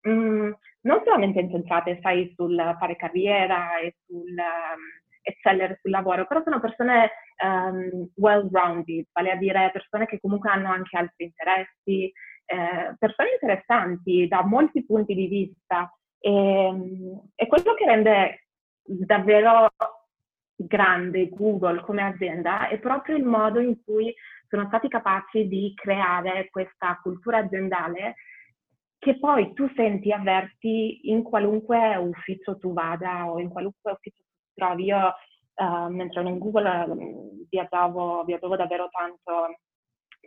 mh, mm, non solamente incentrate, sai, sul fare carriera e sul um, eccellere sul lavoro, però sono persone um, well-rounded, vale a dire persone che comunque hanno anche altri interessi, eh, persone interessanti da molti punti di vista. E, ehm, e quello che rende davvero grande Google come azienda è proprio il modo in cui sono stati capaci di creare questa cultura aziendale che poi tu senti avverti in qualunque ufficio tu vada o in qualunque ufficio trovi. Io uh, mentre in Google uh, viaggiavo, viaggiavo davvero tanto,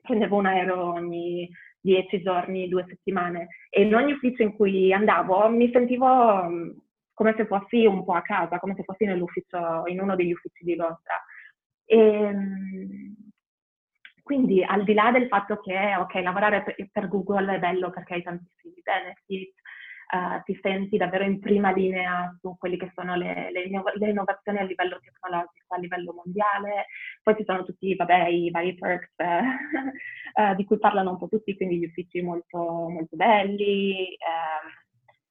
prendevo un aereo ogni dieci giorni, due settimane e in ogni ufficio in cui andavo mi sentivo um, come se fossi un po' a casa, come se fossi nell'ufficio, in uno degli uffici di Londra. E, um, quindi al di là del fatto che, ok, lavorare per Google è bello perché hai tantissimi benefit, uh, ti senti davvero in prima linea su quelle che sono le, le, le, innovazioni a livello tecnologico, a livello mondiale. Poi ci sono tutti, vabbè, i vari perks eh, uh, di cui parlano un po' tutti, quindi gli uffici molto, molto belli, eh,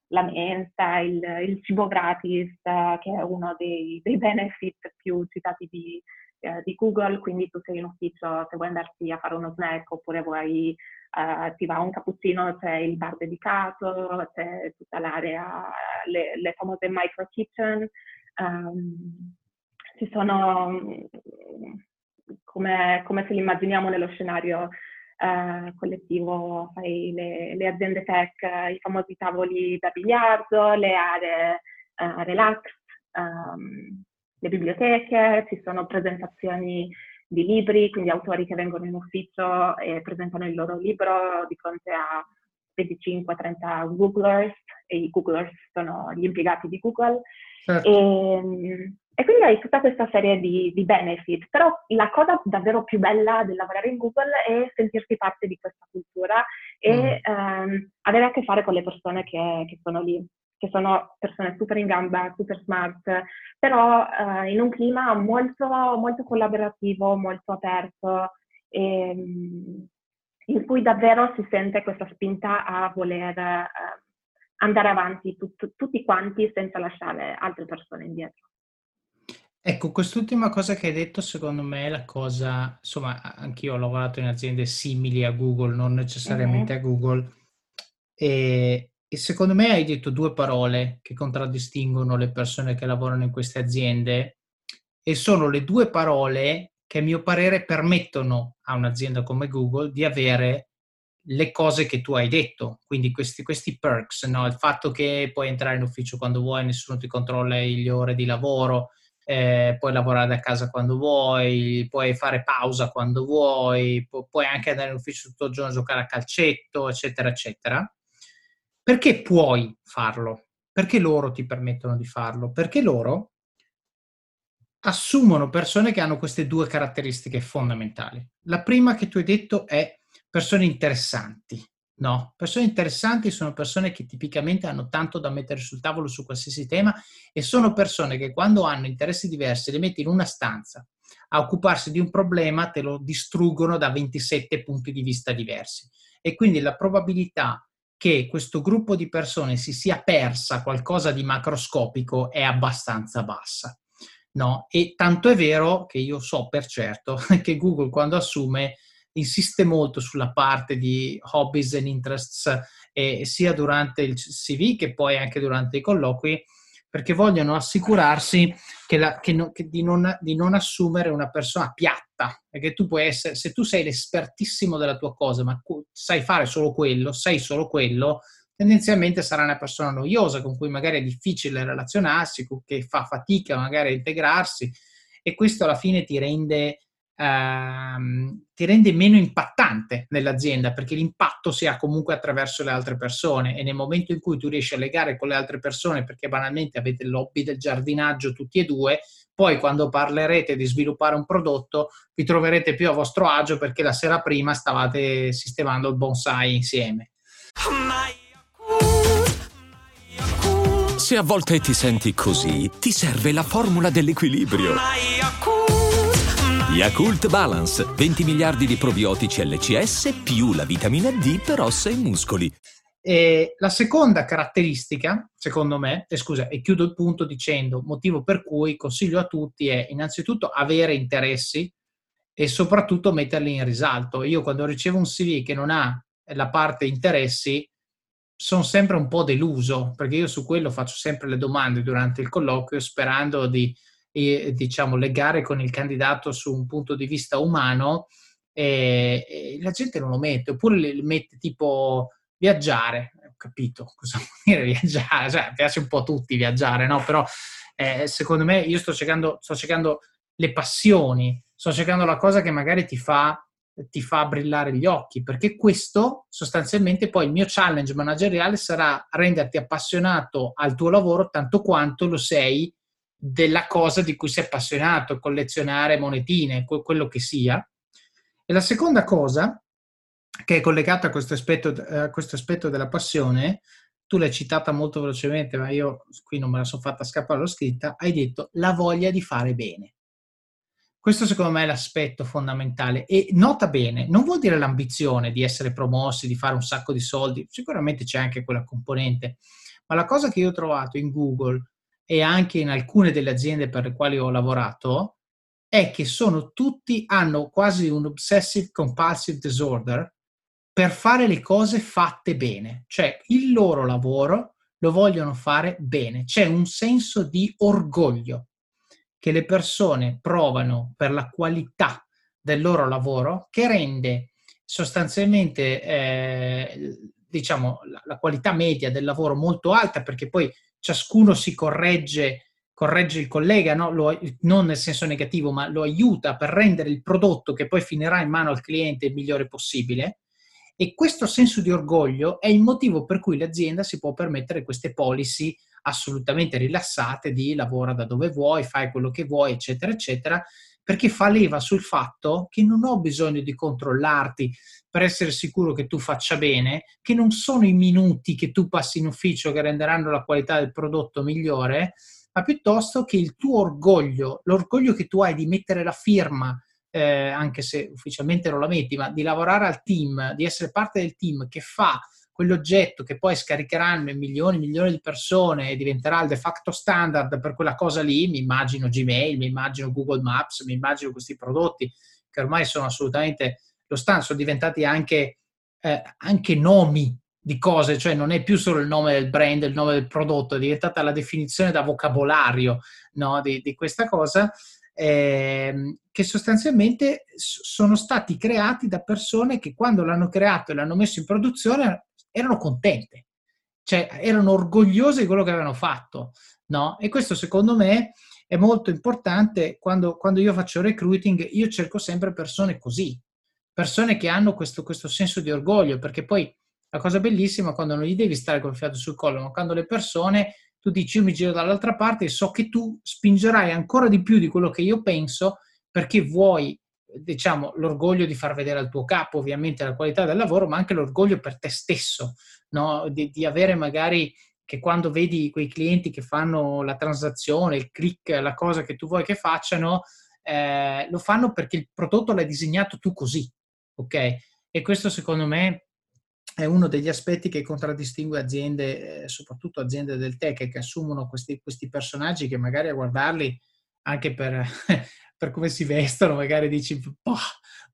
la mensa, il, il cibo gratis, uh, che è uno dei, dei benefit più citati di, eh, di Google, quindi tu sei in ufficio, se vuoi andarti a fare uno snack oppure vuoi uh, ti va un cappuccino, c'è il bar dedicato, c'è tutta l'area, le, le famose micro kitchen, um, ci sono, come, come se li immaginiamo nello scenario uh, collettivo, le, le, aziende tech, i famosi tavoli da biliardo, le aree uh, relax, um, le biblioteche, ci sono presentazioni di libri, quindi autori che vengono in ufficio e presentano il loro libro di fronte a 25-30 Googlers e i Googlers sono gli impiegati di Google. Certo. E, ehm, e, quindi hai tutta questa serie di, di, benefit, però la cosa davvero più bella del lavorare in Google è sentirsi parte di questa cultura e mm. ehm, avere a che fare con le persone che, che sono lì. Che sono persone super in gamba, super smart, però eh, in un clima molto, molto collaborativo, molto aperto, e, ehm, in cui davvero si sente questa spinta a voler eh, andare avanti tut- tutti quanti senza lasciare altre persone indietro. Ecco, quest'ultima cosa che hai detto, secondo me è la cosa, insomma, anch'io ho lavorato in aziende simili a Google, non necessariamente mm-hmm. a Google, e, e, secondo me hai detto due parole che contraddistinguono le persone che lavorano in queste aziende e sono le due parole che a mio parere permettono a un'azienda come Google di avere le cose che tu hai detto, quindi questi, questi perks, no? il fatto che puoi entrare in ufficio quando vuoi, nessuno ti controlla le ore di lavoro, eh, puoi lavorare da casa quando vuoi, puoi fare pausa quando vuoi, pu- puoi anche andare in ufficio tutto il giorno a giocare a calcetto, eccetera, eccetera. Perché puoi farlo? Perché loro ti permettono di farlo? Perché loro assumono persone che hanno queste due caratteristiche fondamentali. La prima che tu hai detto è persone interessanti. No, persone interessanti sono persone che tipicamente hanno tanto da mettere sul tavolo su qualsiasi tema e sono persone che quando hanno interessi diversi li metti in una stanza a occuparsi di un problema, te lo distruggono da 27 punti di vista diversi. E quindi la probabilità che questo gruppo di persone si sia persa qualcosa di macroscopico è abbastanza bassa. No? E tanto è vero che io so per certo che Google quando assume insiste molto sulla parte di hobbies and interests eh, sia durante il CV che poi anche durante i colloqui perché vogliono assicurarsi che la, che no, che di, non, di, non, assumere una persona piatta, perché tu puoi essere, se tu sei l'espertissimo della tua cosa, ma sai fare solo quello, sai solo quello, tendenzialmente sarà una persona noiosa con cui magari è difficile relazionarsi, che fa fatica magari a integrarsi e questo alla fine ti rende ehm, ti rende meno impattante nell'azienda perché l'impatto si ha comunque attraverso le altre persone e nel momento in cui tu riesci a legare con le altre persone perché banalmente avete l'hobby del giardinaggio tutti e due, poi quando parlerete di sviluppare un prodotto vi troverete più a vostro agio perché la sera prima stavate sistemando il bonsai insieme. Se a volte ti senti così, ti serve la formula dell'equilibrio. Yakult Balance, 20 miliardi di probiotici LCS più la vitamina D per ossa e muscoli. E la seconda caratteristica, secondo me, e scusa, e chiudo il punto dicendo, motivo per cui consiglio a tutti è innanzitutto avere interessi e soprattutto metterli in risalto. Io quando ricevo un CV che non ha la parte interessi, sono sempre un po' deluso, perché io su quello faccio sempre le domande durante il colloquio sperando di e, diciamo, legare con il candidato su un punto di vista umano e, e la gente non lo mette, oppure le mette tipo viaggiare, ho capito cosa vuol dire viaggiare, cioè, piace un po' a tutti viaggiare, no? Però eh, secondo me io sto cercando, sto cercando le passioni, sto cercando la cosa che magari ti fa ti fa brillare gli occhi, perché questo sostanzialmente poi il mio challenge manageriale sarà renderti appassionato al tuo lavoro tanto quanto lo sei della cosa di cui sei appassionato, collezionare monetine, quello che sia. E la seconda cosa, che è collegata a questo aspetto, a questo aspetto della passione, tu l'hai citata molto velocemente, ma io qui non me la sono fatta scappare, l'ho scritta, hai detto la voglia di fare bene. Questo secondo me è l'aspetto fondamentale e nota bene, non vuol dire l'ambizione di essere promossi, di fare un sacco di soldi, sicuramente c'è anche quella componente, ma la cosa che io ho trovato in Google e anche in alcune delle aziende per le quali ho lavorato è che sono tutti, hanno quasi un obsessive compulsive disorder per fare le cose fatte bene, cioè il loro lavoro lo vogliono fare bene, c'è un senso di orgoglio che le persone provano per la qualità del loro lavoro che rende sostanzialmente eh, diciamo la, la qualità media del lavoro molto alta perché poi ciascuno si corregge, corregge il collega, no? lo, non nel senso negativo, ma lo aiuta per rendere il prodotto che poi finirà in mano al cliente il migliore possibile. E questo senso di orgoglio è il motivo per cui l'azienda si può permettere queste policy assolutamente rilassate di lavora da dove vuoi, fai quello che vuoi, eccetera, eccetera, perché fa leva sul fatto che non ho bisogno di controllarti per essere sicuro che tu faccia bene, che non sono i minuti che tu passi in ufficio che renderanno la qualità del prodotto migliore, ma piuttosto che il tuo orgoglio, l'orgoglio che tu hai di mettere la firma, eh, anche se ufficialmente non la metti, ma di lavorare al team, di essere parte del team che fa quell'oggetto che poi scaricheranno in milioni e milioni di persone e diventerà il de facto standard per quella cosa lì, mi immagino Gmail, mi immagino Google Maps, mi immagino questi prodotti che ormai sono assolutamente lo standard, sono diventati anche, eh, anche nomi di cose, cioè non è più solo il nome del brand, il nome del prodotto, è diventata la definizione da vocabolario no, di, di, questa cosa, eh, che sostanzialmente sono stati creati da persone che quando l'hanno creato e l'hanno messo in produzione erano contente, cioè erano orgogliose di quello che avevano fatto, no? E questo secondo me è molto importante quando, quando io faccio recruiting, io cerco sempre persone così, persone che hanno questo, questo senso di orgoglio, perché poi la cosa bellissima è quando non gli devi stare col fiato sul collo, ma quando le persone, tu dici io mi giro dall'altra parte e so che tu spingerai ancora di più di quello che io penso perché vuoi diciamo, l'orgoglio di far vedere al tuo capo ovviamente la qualità del lavoro, ma anche l'orgoglio per te stesso, no? di, di, avere magari che quando vedi quei clienti che fanno la transazione, il click, la cosa che tu vuoi che facciano, eh, lo fanno perché il prodotto l'hai disegnato tu così, ok? E questo secondo me è uno degli aspetti che contraddistingue aziende, eh, soprattutto aziende del tech, che assumono questi, questi personaggi che magari a guardarli anche per, per come si vestono, magari dici, boh,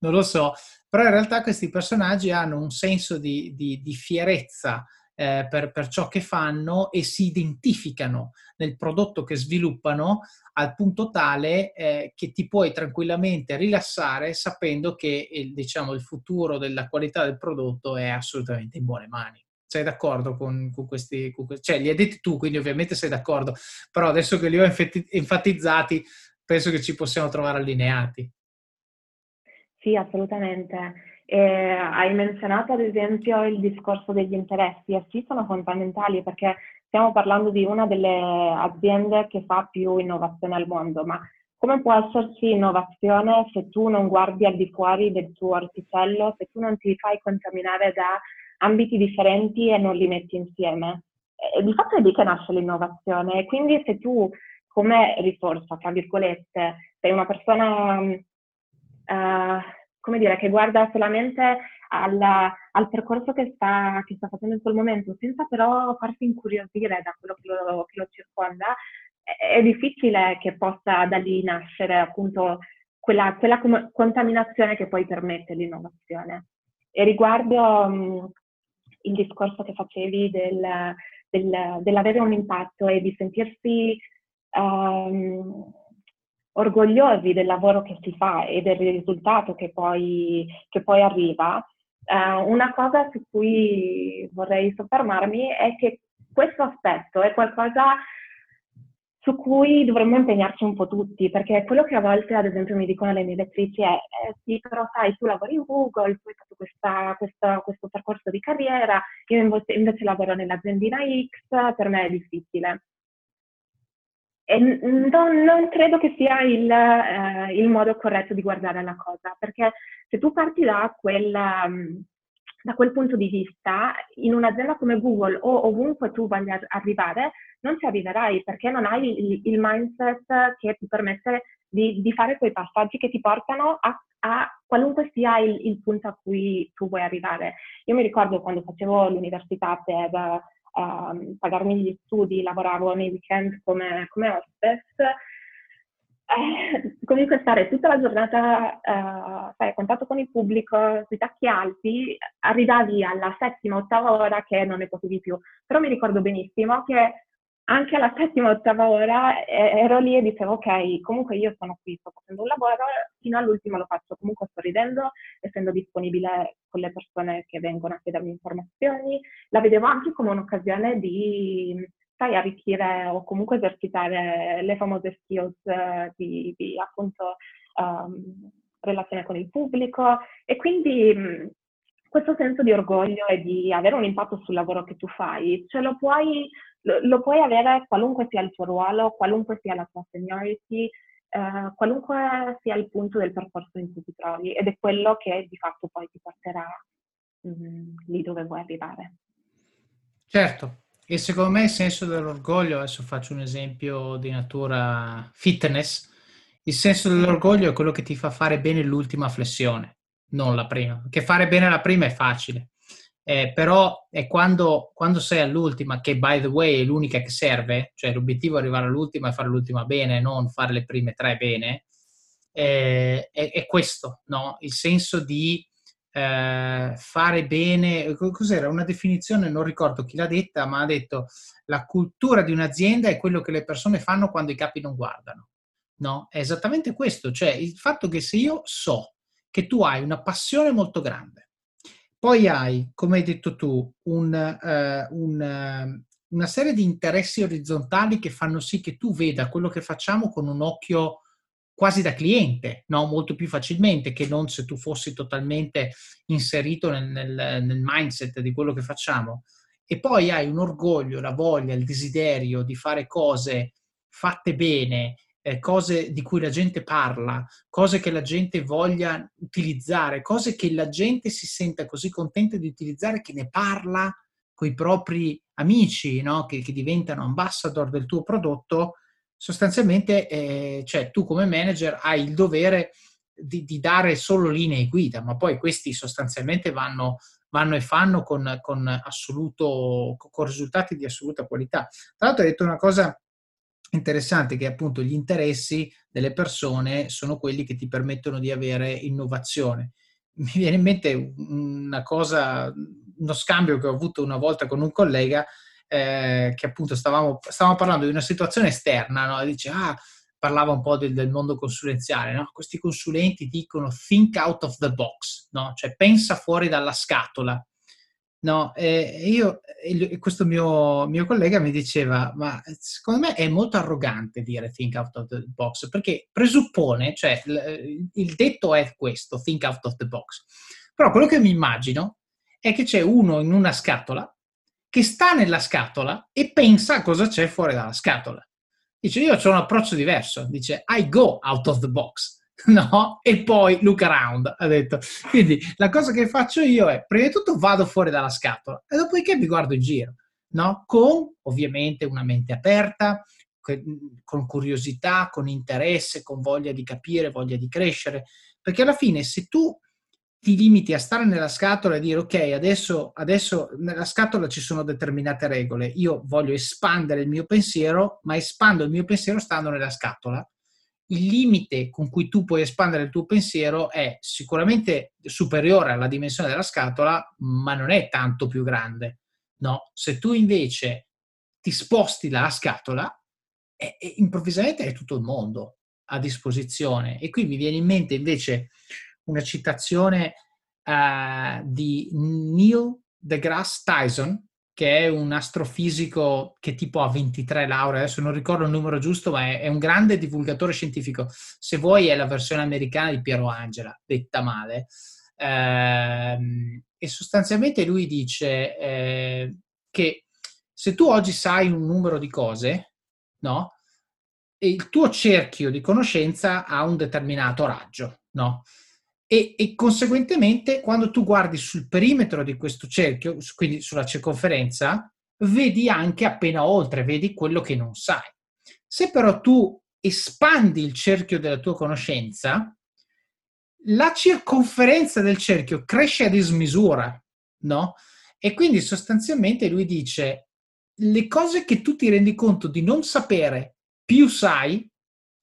non lo so, però in realtà questi personaggi hanno un senso di, di, di fierezza eh, per, per, ciò che fanno e si identificano nel prodotto che sviluppano al punto tale eh, che ti puoi tranquillamente rilassare sapendo che il, diciamo, il futuro della qualità del prodotto è assolutamente in buone mani. Sei d'accordo con, con questi, con? Cioè, li hai detti tu, quindi ovviamente sei d'accordo, però adesso che li ho enfatizzati, penso che ci possiamo trovare allineati. Sì, assolutamente. Eh, hai menzionato ad esempio il discorso degli interessi e sì sono fondamentali perché stiamo parlando di una delle aziende che fa più innovazione al mondo, ma come può esserci innovazione se tu non guardi al di fuori del tuo orticello, se tu non ti fai contaminare da ambiti differenti e non li metti insieme? E di fatto è lì che nasce l'innovazione. Quindi se tu come risorsa, tra virgolette, sei una persona uh, come dire, che guarda solamente alla, al percorso che sta, che sta, facendo in quel momento, senza però farsi incuriosire da quello che lo, che lo circonda, è, è, difficile che possa da lì nascere appunto quella, quella com- contaminazione che poi permette l'innovazione. E riguardo um, il discorso che facevi del, del, dell'avere un impatto e di sentirsi um, orgogliosi del lavoro che si fa e del risultato che poi, che poi arriva, uh, una cosa su cui vorrei soffermarmi è che questo aspetto è qualcosa su cui dovremmo impegnarci un po' tutti, perché quello che a volte, ad esempio, mi dicono le mie lettrici è eh, sì, però sai, tu lavori in Google, tu hai fatto questa, questa, questo percorso di carriera, io invece, lavoro nell'aziendina X, per me è difficile. E non, non, credo che sia il, eh, il, modo corretto di guardare la cosa, perché se tu parti da quel, um, da quel, punto di vista, in un'azienda come Google o ovunque tu voglia arrivare, non ci arriverai perché non hai il, il mindset che ti permette di, di, fare quei passaggi che ti portano a, a qualunque sia il, il punto a cui tu vuoi arrivare. Io mi ricordo quando facevo l'università per um, pagarmi gli studi, lavoravo nei weekend come, come hostess, eh, comunque stare tutta la giornata uh, sai, a contatto con il pubblico, sui tacchi alti, arrivavi alla settima, ottava ora che non ne potevi più. Però mi ricordo benissimo che anche alla settima, ottava ora eh, ero lì e dicevo ok, comunque io sono qui, sto facendo un lavoro, fino all'ultimo lo faccio comunque sorridendo, essendo disponibile con le persone che vengono a chiedermi informazioni. La vedevo anche come un'occasione di, sai, arricchire o comunque esercitare le famose skills uh, di, di, appunto um, relazione con il pubblico e quindi mh, questo senso di orgoglio e di avere un impatto sul lavoro che tu fai, ce lo puoi lo, lo, puoi avere qualunque sia il tuo ruolo, qualunque sia la tua seniority, eh, qualunque sia il punto del percorso in cui ti trovi ed è quello che di fatto poi ti porterà mm, lì dove vuoi arrivare. Certo, e secondo me il senso dell'orgoglio, adesso faccio un esempio di natura fitness, il senso dell'orgoglio è quello che ti fa fare bene l'ultima flessione, non la prima, perché fare bene la prima è facile, eh, però è quando, quando, sei all'ultima, che by the way è l'unica che serve, cioè l'obiettivo è arrivare all'ultima e fare l'ultima bene, non fare le prime tre bene, eh, è, è, questo, no? il senso di eh, fare bene, cos'era una definizione, non ricordo chi l'ha detta, ma ha detto la cultura di un'azienda è quello che le persone fanno quando i capi non guardano. No, è esattamente questo, cioè il fatto che se io so che tu hai una passione molto grande, poi hai, come hai detto tu, un, uh, un, uh, una serie di interessi orizzontali che fanno sì che tu veda quello che facciamo con un occhio quasi da cliente, no? molto più facilmente che non se tu fossi totalmente inserito nel, nel, nel, mindset di quello che facciamo. E poi hai un orgoglio, la voglia, il desiderio di fare cose fatte bene, eh, cose di cui la gente parla, cose che la gente voglia utilizzare, cose che la gente si senta così contenta di utilizzare che ne parla con i propri amici, no? che, che diventano ambassador del tuo prodotto sostanzialmente eh, cioè, tu come manager hai il dovere di, di, dare solo linee guida, ma poi questi sostanzialmente vanno, vanno e fanno con, con, assoluto, con risultati di assoluta qualità. Tra l'altro hai detto una cosa interessante che appunto gli interessi delle persone sono quelli che ti permettono di avere innovazione. Mi viene in mente una cosa, uno scambio che ho avuto una volta con un collega eh, che appunto stavamo, stavamo, parlando di una situazione esterna, no? dice, ah, parlava un po' del, del mondo consulenziale, no? questi consulenti dicono think out of the box, no? cioè pensa fuori dalla scatola. No, e io, e questo mio, mio, collega mi diceva, ma secondo me è molto arrogante dire think out of the box, perché presuppone, cioè il, il detto è questo, think out of the box. Però quello che mi immagino è che c'è uno in una scatola che sta nella scatola e pensa a cosa c'è fuori dalla scatola. Dice, io ho un approccio diverso, dice, I go out of the box, no? E poi look around, ha detto. Quindi la cosa che faccio io è, prima di tutto vado fuori dalla scatola e dopodiché mi guardo in giro, no? Con ovviamente una mente aperta, con curiosità, con interesse, con voglia di capire, voglia di crescere, perché alla fine se tu ti limiti a stare nella scatola e dire ok, adesso, adesso nella scatola ci sono determinate regole, io voglio espandere il mio pensiero, ma espando il mio pensiero stando nella scatola. Il limite con cui tu puoi espandere il tuo pensiero è sicuramente superiore alla dimensione della scatola, ma non è tanto più grande. No, se tu invece ti sposti dalla scatola, e, e improvvisamente hai tutto il mondo a disposizione. E qui mi viene in mente invece una citazione uh, di Neil deGrasse Tyson, che è un astrofisico che tipo ha 23 lauree, adesso non ricordo il numero giusto, ma è, è, un grande divulgatore scientifico. Se vuoi è la versione americana di Piero Angela, detta male. Eh, e sostanzialmente lui dice eh, che se tu oggi sai un numero di cose, no? Il tuo cerchio di conoscenza ha un determinato raggio, no? E, e, conseguentemente quando tu guardi sul perimetro di questo cerchio, quindi sulla circonferenza, vedi anche appena oltre, vedi quello che non sai. Se però tu espandi il cerchio della tua conoscenza, la circonferenza del cerchio cresce a dismisura, no? E quindi sostanzialmente lui dice, le cose che tu ti rendi conto di non sapere, più sai,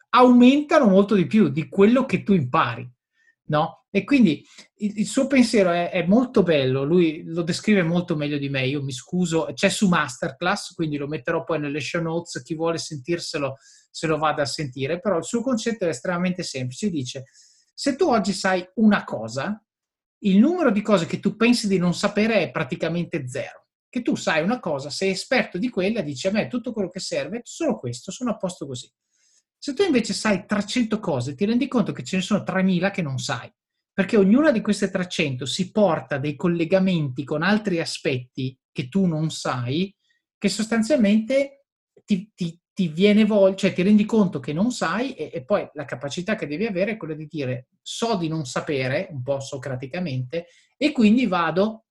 aumentano molto di più di quello che tu impari no? E quindi il, il suo pensiero è, è, molto bello, lui lo descrive molto meglio di me, io mi scuso, c'è su Masterclass, quindi lo metterò poi nelle show notes, chi vuole sentirselo se lo vada a sentire, però il suo concetto è estremamente semplice, dice, se tu oggi sai una cosa, il numero di cose che tu pensi di non sapere è praticamente zero. Che tu sai una cosa, sei esperto di quella, dici a me tutto quello che serve, solo questo, sono a posto così. Se tu invece sai 300 cose, ti rendi conto che ce ne sono 3000 che non sai, perché ognuna di queste 300 si porta dei collegamenti con altri aspetti che tu non sai, che sostanzialmente ti, ti, ti viene voglia, cioè ti rendi conto che non sai e, e, poi la capacità che devi avere è quella di dire so di non sapere, un po' socraticamente, e quindi vado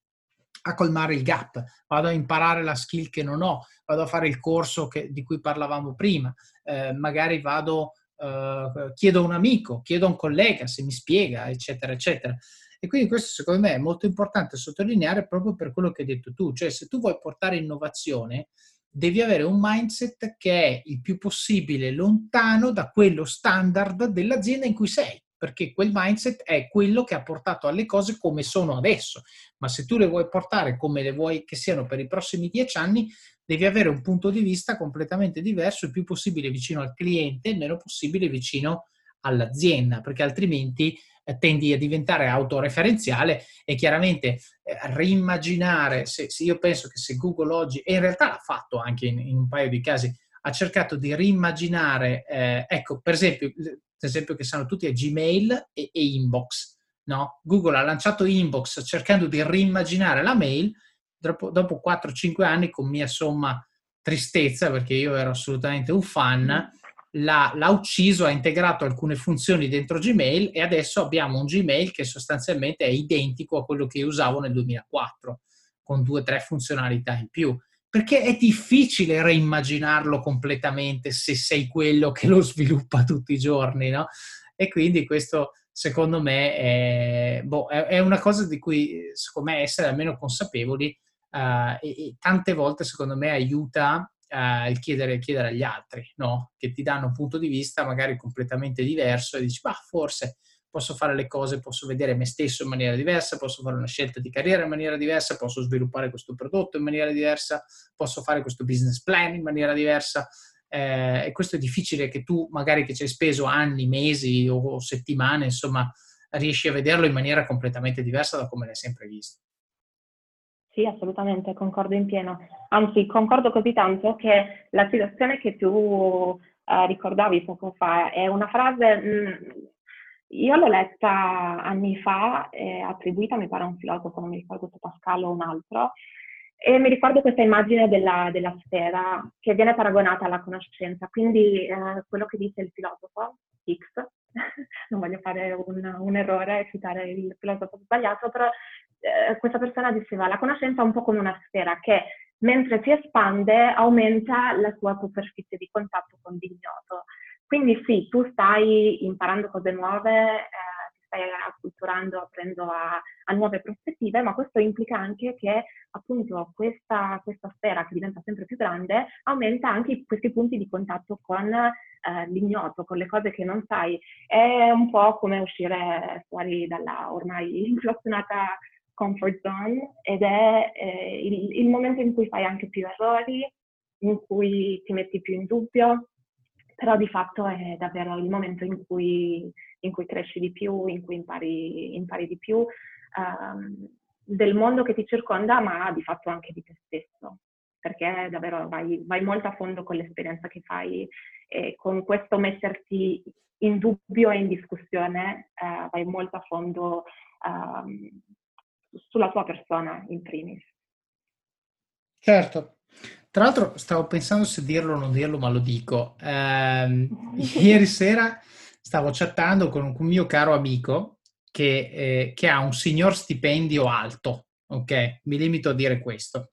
a colmare il gap, vado a imparare la skill che non ho, vado a fare il corso che, di cui parlavamo prima, eh, magari vado, eh, chiedo a un amico, chiedo a un collega se mi spiega, eccetera, eccetera. E quindi questo secondo me è molto importante sottolineare proprio per quello che hai detto tu, cioè se tu vuoi portare innovazione, devi avere un mindset che è il più possibile lontano da quello standard dell'azienda in cui sei perché quel mindset è quello che ha portato alle cose come sono adesso. Ma se tu le vuoi portare come le vuoi che siano per i prossimi dieci anni, devi avere un punto di vista completamente diverso, il più possibile vicino al cliente, il meno possibile vicino all'azienda, perché altrimenti eh, tendi a diventare autoreferenziale e chiaramente eh, rimmaginare, se, se, io penso che se Google oggi, e in realtà l'ha fatto anche in, in un paio di casi, ha cercato di rimmaginare, eh, ecco, per esempio, per esempio che sanno tutti è Gmail e, e Inbox. No? Google ha lanciato Inbox cercando di rimmaginare la mail, dopo, dopo 4-5 anni con mia somma tristezza, perché io ero assolutamente un fan, l'ha, l'ha, ucciso, ha integrato alcune funzioni dentro Gmail e adesso abbiamo un Gmail che sostanzialmente è identico a quello che usavo nel 2004, con due o tre funzionalità in più perché è difficile reimmaginarlo completamente se sei quello che lo sviluppa tutti i giorni, no? E quindi questo, secondo me, è, boh, è una cosa di cui, secondo me, essere almeno consapevoli uh, e, e, tante volte, secondo me, aiuta uh, il chiedere, chiedere agli altri, no? Che ti danno un punto di vista magari completamente diverso e dici, ma forse posso fare le cose, posso vedere me stesso in maniera diversa, posso fare una scelta di carriera in maniera diversa, posso sviluppare questo prodotto in maniera diversa, posso fare questo business plan in maniera diversa. Eh, e questo è difficile che tu, magari che ci hai speso anni, mesi o settimane, insomma, riesci a vederlo in maniera completamente diversa da come l'hai sempre visto. Sì, assolutamente, concordo in pieno. Anzi, concordo così tanto che la situazione che tu eh, ricordavi poco fa è una frase mh, mm, io l'ho letta anni fa, eh, attribuita mi pare a un filosofo, non mi ricordo se Pascal o un altro, e mi ricordo questa immagine della, della sfera che viene paragonata alla conoscenza. Quindi eh, quello che dice il filosofo, X, non voglio fare un, un, errore e citare il filosofo sbagliato, però eh, questa persona diceva la conoscenza è un po' come una sfera che mentre si espande aumenta la sua superficie di contatto con l'ignoto. Quindi sì, tu stai imparando cose nuove, eh, ti stai acculturando, aprendo a, a, nuove prospettive, ma questo implica anche che appunto questa, questa, sfera che diventa sempre più grande aumenta anche questi punti di contatto con eh, l'ignoto, con le cose che non sai. È un po' come uscire fuori dalla ormai inflazionata comfort zone ed è eh, il, il momento in cui fai anche più errori, in cui ti metti più in dubbio, però di fatto è davvero il momento in cui, in cui cresci di più, in cui impari, impari di più um, del mondo che ti circonda, ma di fatto anche di te stesso, perché davvero vai, vai molto a fondo con l'esperienza che fai e con questo metterti in dubbio e in discussione uh, vai molto a fondo um, sulla tua persona in primis. Certo, tra l'altro stavo pensando se dirlo o non dirlo, ma lo dico. Eh, ieri sera stavo chattando con un mio caro amico che, eh, che, ha un signor stipendio alto, ok? Mi limito a dire questo.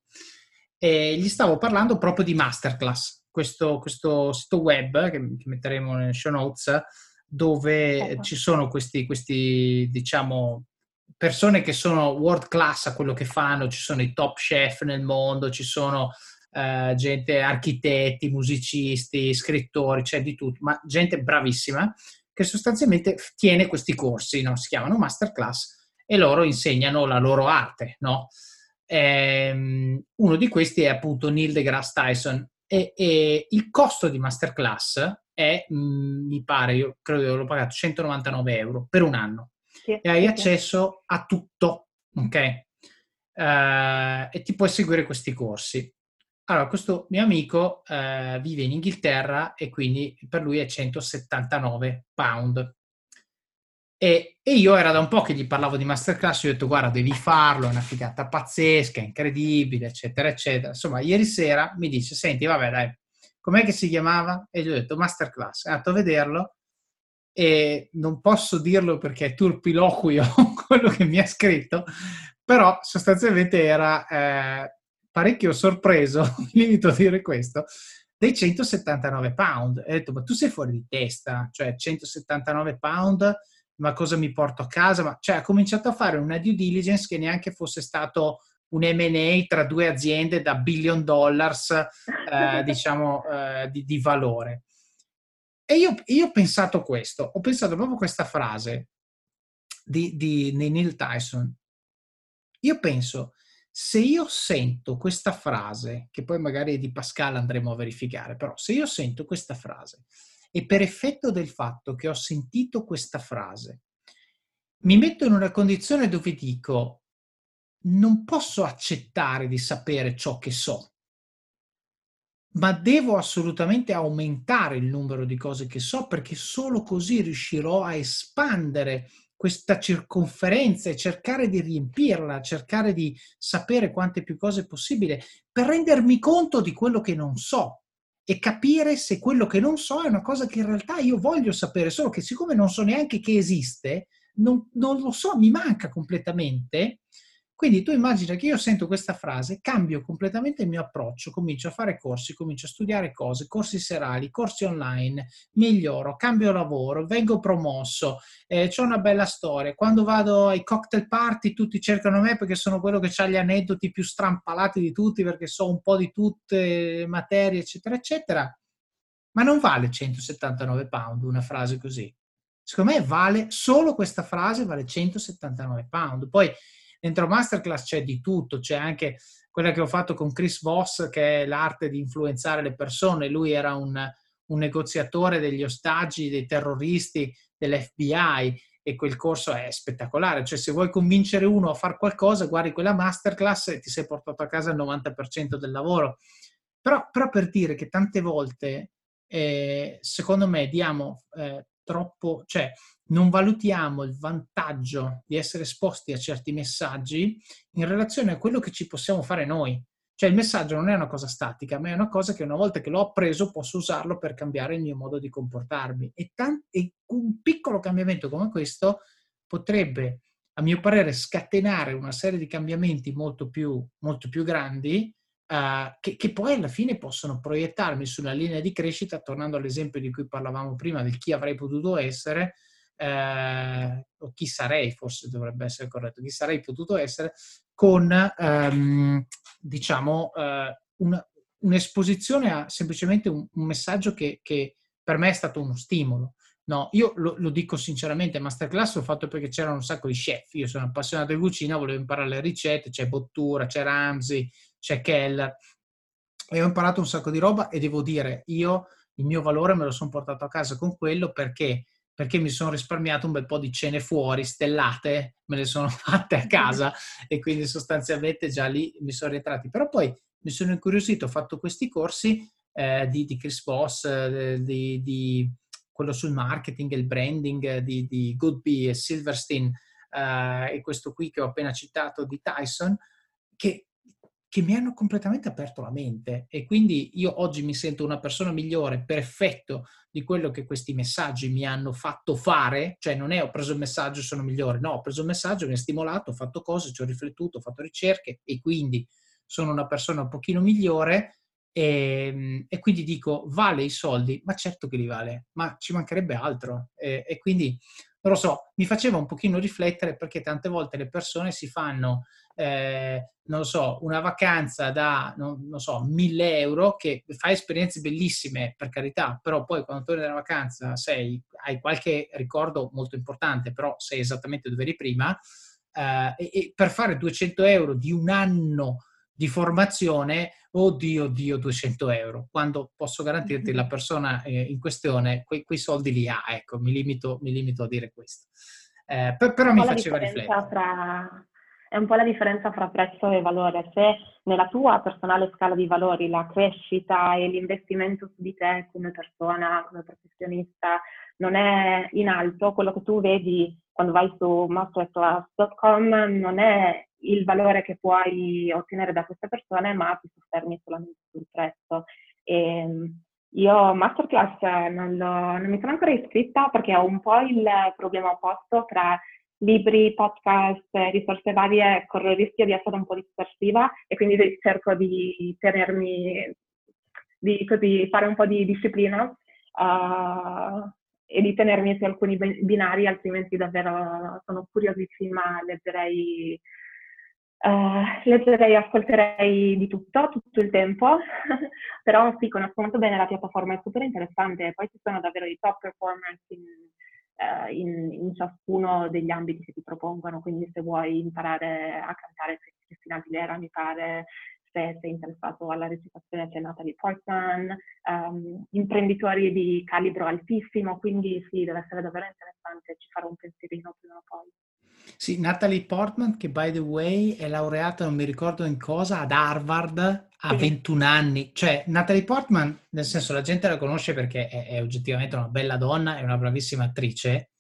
E gli stavo parlando proprio di Masterclass, questo, questo sito web che, che, metteremo nelle show notes, dove certo. ci sono questi, questi, diciamo, persone che sono world class a quello che fanno, ci sono i top chef nel mondo, ci sono eh, gente, architetti, musicisti, scrittori, c'è cioè di tutto, ma gente bravissima che sostanzialmente tiene questi corsi, no? si chiamano masterclass e loro insegnano la loro arte. No? Ehm, uno di questi è appunto Neil deGrasse Tyson e, e il costo di masterclass è, mh, mm, mi pare, io credo che l'ho pagato 199 euro per un anno sì, e hai sì. accesso a tutto, ok? Uh, e ti puoi seguire questi corsi. Allora, questo mio amico eh, vive in Inghilterra e quindi per lui è 179 pound. E, e, io era da un po' che gli parlavo di masterclass, gli ho detto guarda devi farlo, è una figata pazzesca, incredibile, eccetera, eccetera. Insomma, ieri sera mi dice, senti, vabbè dai, com'è che si chiamava? E gli ho detto masterclass, è andato a vederlo e non posso dirlo perché è turpiloquio quello che mi ha scritto, però sostanzialmente era eh, parecchio sorpreso, mi limito a dire questo, dei 179 pound. E ho detto, ma tu sei fuori di testa, cioè 179 pound, ma cosa mi porto a casa? Ma, cioè, ha cominciato a fare una due diligence che neanche fosse stato un M&A tra due aziende da billion dollars, eh, diciamo, eh, di, di, valore. E io, io, ho pensato questo, ho pensato proprio questa frase di, di, di Neil Tyson. Io penso, se io sento questa frase, che poi magari di Pascal andremo a verificare, però se io sento questa frase e per effetto del fatto che ho sentito questa frase, mi metto in una condizione dove dico non posso accettare di sapere ciò che so, ma devo assolutamente aumentare il numero di cose che so perché solo così riuscirò a espandere questa circonferenza e cercare di riempirla, cercare di sapere quante più cose possibile per rendermi conto di quello che non so e capire se quello che non so è una cosa che in realtà io voglio sapere, solo che siccome non so neanche che esiste, non, non lo so, mi manca completamente, quindi tu immagina che io sento questa frase, cambio completamente il mio approccio, comincio a fare corsi, comincio a studiare cose, corsi serali, corsi online, miglioro, cambio lavoro, vengo promosso, eh, ho una bella storia. Quando vado ai cocktail party tutti cercano me perché sono quello che ha gli aneddoti più strampalati di tutti, perché so un po' di tutte le materie, eccetera, eccetera. Ma non vale 179 pound una frase così. Secondo me vale solo questa frase, vale 179 pound. Poi Dentro Masterclass c'è di tutto, c'è anche quella che ho fatto con Chris Voss, che è l'arte di influenzare le persone. Lui era un, un negoziatore degli ostaggi, dei terroristi, dell'FBI e quel corso è spettacolare. Cioè, se vuoi convincere uno a fare qualcosa, guardi quella masterclass e ti sei portato a casa il 90% del lavoro. Però, però per dire che tante volte, eh, secondo me, diamo eh, troppo, cioè non valutiamo il vantaggio di essere esposti a certi messaggi in relazione a quello che ci possiamo fare noi. Cioè il messaggio non è una cosa statica, ma è una cosa che una volta che l'ho appreso posso usarlo per cambiare il mio modo di comportarmi. E, tan- e un piccolo cambiamento come questo potrebbe, a mio parere, scatenare una serie di cambiamenti molto più, molto più grandi uh, che, che, poi alla fine possono proiettarmi sulla linea di crescita, tornando all'esempio di cui parlavamo prima, del chi avrei potuto essere, eh, o chi sarei, forse dovrebbe essere corretto, chi sarei potuto essere, con ehm, diciamo eh, una, un'esposizione a semplicemente un, un messaggio che, che, per me è stato uno stimolo. No, io lo, lo, dico sinceramente, masterclass l'ho fatto perché c'erano un sacco di chef, io sono appassionato di cucina, volevo imparare le ricette, c'è Bottura, c'è Ramsey, c'è Keller, e ho imparato un sacco di roba e devo dire, io il mio valore me lo sono portato a casa con quello perché perché mi sono risparmiato un bel po' di cene fuori, stellate, me le sono fatte a casa e quindi sostanzialmente già lì mi sono rientrati. Però poi mi sono incuriosito, ho fatto questi corsi eh, di, di, Chris Voss, eh, di, di, quello sul marketing il branding di, di Goodby e Silverstein eh, e questo qui che ho appena citato di Tyson, che che mi hanno completamente aperto la mente. E quindi io oggi mi sento una persona migliore per effetto di quello che questi messaggi mi hanno fatto fare, cioè non è ho preso il messaggio e sono migliore, no, ho preso il messaggio, mi ha stimolato, ho fatto cose, ci ho riflettuto, ho fatto ricerche e quindi sono una persona un pochino migliore. E, ehm, e quindi dico vale i soldi, ma certo che li vale, ma ci mancherebbe altro. E, e quindi non lo so, mi faceva un pochino riflettere perché tante volte le persone si fanno, eh, non lo so, una vacanza da, non, non, so, mille euro che fa esperienze bellissime, per carità, però poi quando torni dalla vacanza sei, hai qualche ricordo molto importante, però sei esattamente dove eri prima, eh, e, e per fare 200 euro di un anno di formazione, oddio, oddio, 200 euro, quando posso garantirti la persona eh, in questione quei, quei, soldi li ha, ecco, mi limito, mi limito a dire questo. Eh, per, però mi faceva riflettere. Fra, è un po' la differenza fra prezzo e valore. Se nella tua personale scala di valori la crescita e l'investimento su di te come persona, come professionista, non è in alto, quello che tu vedi quando vai su masterclass.com non è il valore che puoi ottenere da queste persone, ma ti soffermi solamente sul prezzo. E, Io masterclass non, lo, non mi sono ancora iscritta perché ho un po' il problema opposto tra libri, podcast, risorse varie, corro il rischio di essere un po' dispersiva e quindi cerco di tenermi, di così fare un po' di disciplina uh, e di tenermi su alcuni binari, altrimenti davvero sono curiosissima, leggerei Uh, leggerei, ascolterei di tutto, tutto il tempo, però sì, conosco molto bene la piattaforma, è super interessante, poi ci sono davvero i top performance in, uh, in, in ciascuno degli ambiti che ti propongono, quindi se vuoi imparare a cantare Cristina Aguilera, mi pare, se sei interessato alla recitazione c'è Natalie Portman, um, imprenditori di calibro altissimo, quindi sì, deve essere davvero interessante, ci farò un pensierino prima o poi. Sì, Natalie Portman, che by the way è laureata, non mi ricordo in cosa, ad Harvard a 21 anni. Cioè, Natalie Portman, nel senso, la gente la conosce perché è, è oggettivamente una bella donna, è una bravissima attrice.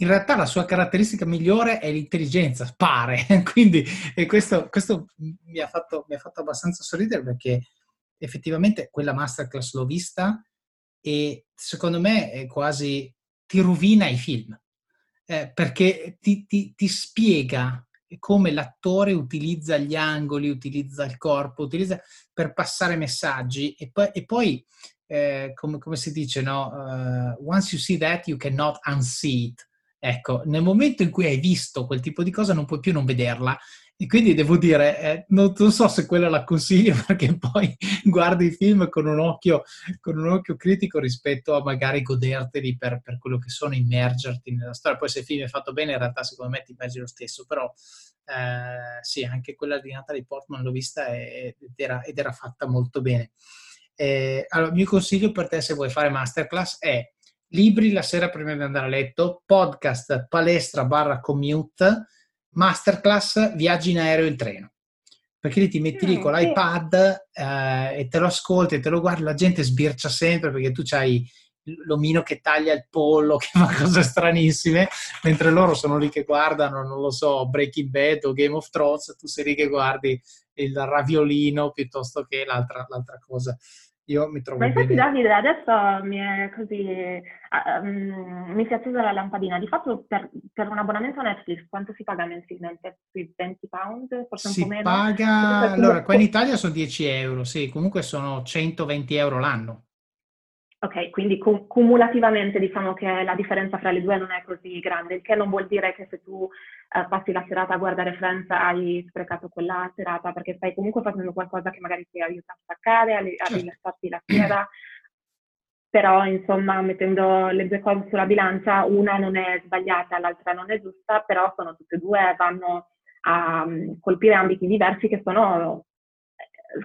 In realtà la sua caratteristica migliore è l'intelligenza, pare. Quindi e questo, questo mi, ha fatto, mi ha fatto abbastanza sorridere perché effettivamente quella masterclass l'ho vista e secondo me è quasi ti rovina i film eh, perché ti, ti, ti, spiega come l'attore utilizza gli angoli, utilizza il corpo, utilizza per passare messaggi e poi, e poi eh, come, come, si dice, no? Uh, once you see that, you cannot unsee it. Ecco, nel momento in cui hai visto quel tipo di cosa non puoi più non vederla e quindi devo dire, eh, non, non, so se quella la consiglio perché poi guardi i film con un occhio, con un occhio critico rispetto a magari goderteli per, per, quello che sono, immergerti nella storia. Poi se il film è fatto bene, in realtà secondo me ti immergi lo stesso, però eh, sì, anche quella di Natalie Portman l'ho vista ed era, ed era fatta molto bene. Eh, allora, il mio consiglio per te se vuoi fare masterclass è libri la sera prima di andare a letto, podcast, palestra barra commute, masterclass viaggi in aereo e in treno. Perché lì ti metti lì mm, con l'iPad eh, e te lo ascolti e te lo guardi, la gente sbircia sempre perché tu hai l'omino che taglia il pollo, che fa cose stranissime, mentre loro sono lì che guardano, non lo so, Breaking Bad o Game of Thrones, tu sei lì che guardi il raviolino piuttosto che l'altra, l'altra cosa. Io mi trovo Ma infatti bene. Davide, adesso mi è così, um, mi si è accesa la lampadina. Di fatto per, per, un abbonamento a Netflix quanto si paga mensilmente? Sui 20 pound? Forse si un po' meno? paga, allora qua in Italia sono 10 euro, sì, comunque sono 120 euro l'anno. Ok, quindi cum- cumulativamente diciamo che la differenza fra le due non è così grande, il che non vuol dire che se tu eh, passi la serata a guardare Friends hai sprecato quella serata, perché stai comunque facendo qualcosa che magari ti aiuta a staccare, a, a certo. rilassarti la sera, però insomma mettendo le due cose sulla bilancia, una non è sbagliata, l'altra non è giusta, però sono tutte e due, vanno a um, colpire ambiti diversi che sono,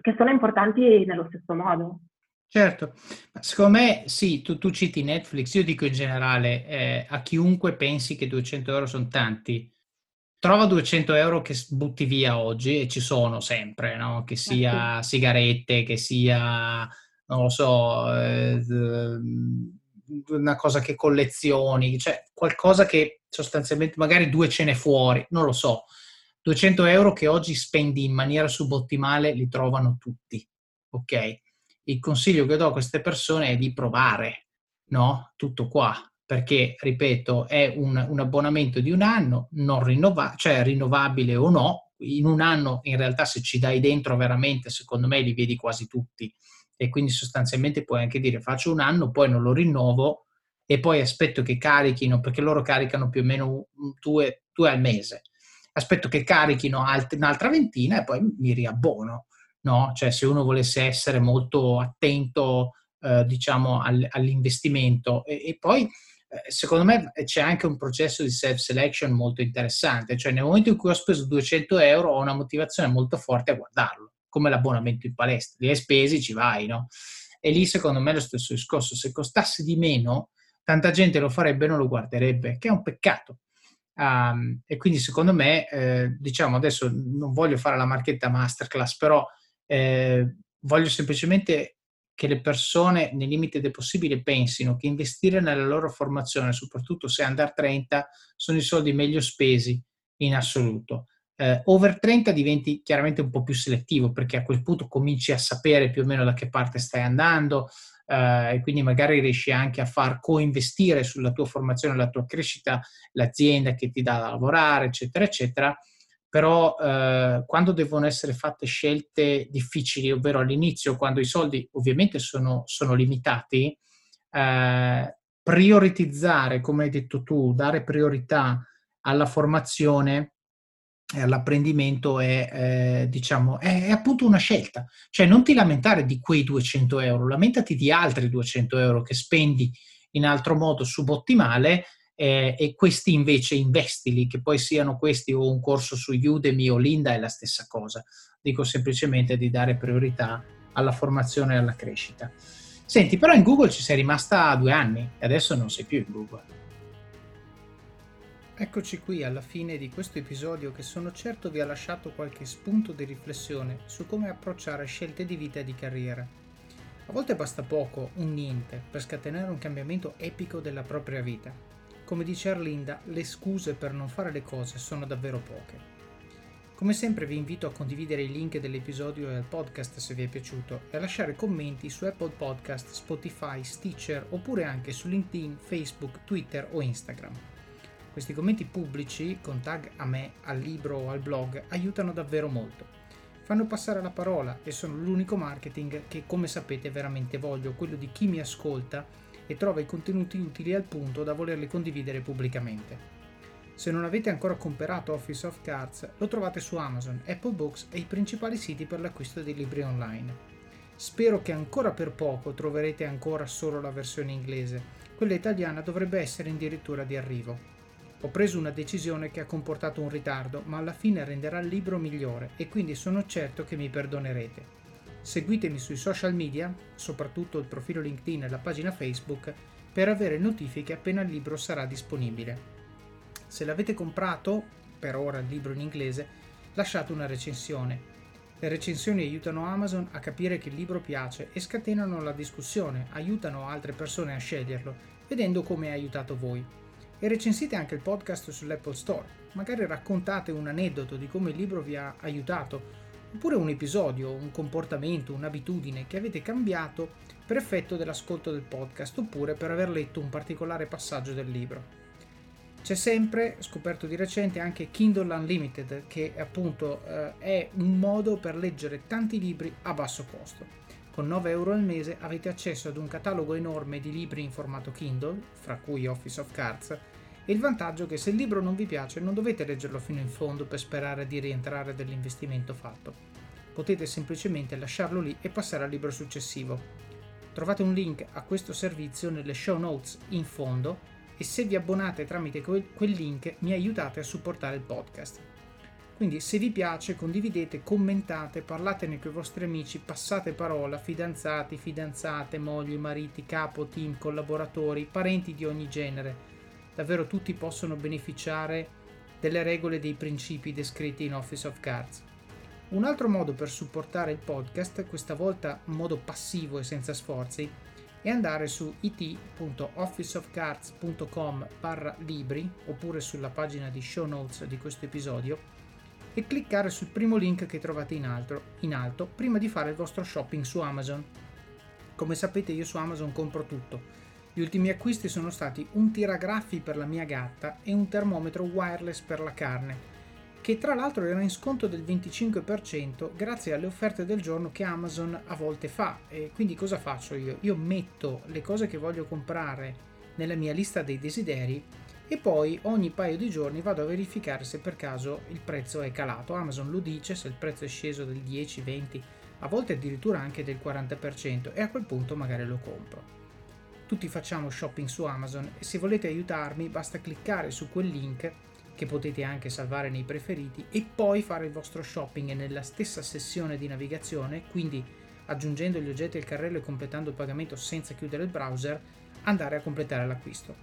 che sono importanti nello stesso modo. Certo, secondo me sì, tu, tu, citi Netflix, io dico in generale eh, a chiunque pensi che 200 euro sono tanti, trova 200 euro che butti via oggi e ci sono sempre, no? che sia sigarette, che sia, non lo so, eh, una cosa che collezioni, cioè qualcosa che sostanzialmente magari due cene fuori, non lo so. 200 euro che oggi spendi in maniera subottimale li trovano tutti, ok? il consiglio che do a queste persone è di provare, no? Tutto qua, perché, ripeto, è un, un abbonamento di un anno, non rinnova- cioè rinnovabile o no, in un anno in realtà se ci dai dentro veramente, secondo me li vedi quasi tutti e quindi sostanzialmente puoi anche dire faccio un anno, poi non lo rinnovo e poi aspetto che carichino, perché loro caricano più o meno due, due al mese, aspetto che carichino alt- un'altra ventina e poi mi riabbono no? Cioè se uno volesse essere molto attento, eh, diciamo, all, all'investimento. E, e poi, secondo me, c'è anche un processo di self-selection molto interessante. Cioè nel momento in cui ho speso 200 euro ho una motivazione molto forte a guardarlo, come l'abbonamento in palestra. Li hai spesi, ci vai, no? E lì, secondo me, è lo stesso discorso. Se costasse di meno, tanta gente lo farebbe e non lo guarderebbe, che è un peccato. Um, e quindi secondo me, eh, diciamo adesso non voglio fare la marchetta masterclass, però eh, voglio semplicemente che le persone, nei limiti del possibile, pensino che investire nella loro formazione, soprattutto se under 30, sono i soldi meglio spesi in assoluto. Eh, over 30 diventi chiaramente un po' più selettivo perché a quel punto cominci a sapere più o meno da che parte stai andando, eh, e quindi magari riesci anche a far coinvestire sulla tua formazione, la tua crescita, l'azienda che ti dà da lavorare, eccetera, eccetera. Però eh, quando devono essere fatte scelte difficili, ovvero all'inizio, quando i soldi ovviamente sono, sono limitati, eh, prioritizzare, come hai detto tu, dare priorità alla formazione e all'apprendimento è, eh, diciamo, è, è, appunto una scelta. Cioè non ti lamentare di quei 200 euro, lamentati di altri 200 euro che spendi in altro modo subottimale eh, e questi invece investili, che poi siano questi o un corso su Udemy o Linda è la stessa cosa. Dico semplicemente di dare priorità alla formazione e alla crescita. Senti, però in Google ci sei rimasta due anni e adesso non sei più in Google. Eccoci qui alla fine di questo episodio che sono certo vi ha lasciato qualche spunto di riflessione su come approcciare scelte di vita e di carriera. A volte basta poco, un niente, per scatenare un cambiamento epico della propria vita. Come dice Arlinda, le scuse per non fare le cose sono davvero poche. Come sempre vi invito a condividere i link dell'episodio e al podcast se vi è piaciuto e a lasciare commenti su Apple Podcast, Spotify, Stitcher oppure anche su LinkedIn, Facebook, Twitter o Instagram. Questi commenti pubblici con tag a me, al libro o al blog aiutano davvero molto. Fanno passare la parola e sono l'unico marketing che come sapete veramente voglio, quello di chi mi ascolta e trova i contenuti utili al punto da volerli condividere pubblicamente. Se non avete ancora comprato Office of Cards, lo trovate su Amazon, Apple Books e i principali siti per l'acquisto di libri online. Spero che ancora per poco troverete ancora solo la versione inglese, quella italiana dovrebbe essere addirittura di arrivo. Ho preso una decisione che ha comportato un ritardo, ma alla fine renderà il libro migliore e quindi sono certo che mi perdonerete. Seguitemi sui social media, soprattutto il profilo LinkedIn e la pagina Facebook, per avere notifiche appena il libro sarà disponibile. Se l'avete comprato, per ora il libro in inglese, lasciate una recensione. Le recensioni aiutano Amazon a capire che il libro piace e scatenano la discussione, aiutano altre persone a sceglierlo, vedendo come ha aiutato voi. E recensite anche il podcast sull'Apple Store. Magari raccontate un aneddoto di come il libro vi ha aiutato, oppure un episodio, un comportamento, un'abitudine che avete cambiato per effetto dell'ascolto del podcast, oppure per aver letto un particolare passaggio del libro. C'è sempre, scoperto di recente, anche Kindle Unlimited, che appunto eh, è un modo per leggere tanti libri a basso costo. Con 9 euro al mese avete accesso ad un catalogo enorme di libri in formato Kindle, fra cui Office of Cards, il vantaggio che se il libro non vi piace non dovete leggerlo fino in fondo per sperare di rientrare dell'investimento fatto. Potete semplicemente lasciarlo lì e passare al libro successivo. Trovate un link a questo servizio nelle show notes in fondo e se vi abbonate tramite quel link mi aiutate a supportare il podcast. Quindi se vi piace condividete, commentate, parlatene con i vostri amici, passate parola, fidanzati, fidanzate, mogli, mariti, capo, team, collaboratori, parenti di ogni genere. Davvero tutti possono beneficiare delle regole e dei principi descritti in Office of Cards. Un altro modo per supportare il podcast, questa volta in modo passivo e senza sforzi, e andare su it.officeofcards.com barra libri oppure sulla pagina di show notes di questo episodio e cliccare sul primo link che trovate in alto, in alto prima di fare il vostro shopping su Amazon. Come sapete io su Amazon compro tutto. Gli ultimi acquisti sono stati un tiragraffi per la mia gatta e un termometro wireless per la carne che tra l'altro era in sconto del 25% grazie alle offerte del giorno che Amazon a volte fa. E quindi cosa faccio io? Io metto le cose che voglio comprare nella mia lista dei desideri e poi ogni paio di giorni vado a verificare se per caso il prezzo è calato. Amazon lo dice se il prezzo è sceso del 10, 20, a volte addirittura anche del 40% e a quel punto magari lo compro. Tutti facciamo shopping su Amazon e se volete aiutarmi basta cliccare su quel link che potete anche salvare nei preferiti e poi fare il vostro shopping nella stessa sessione di navigazione, quindi aggiungendo gli oggetti al carrello e completando il pagamento senza chiudere il browser, andare a completare l'acquisto.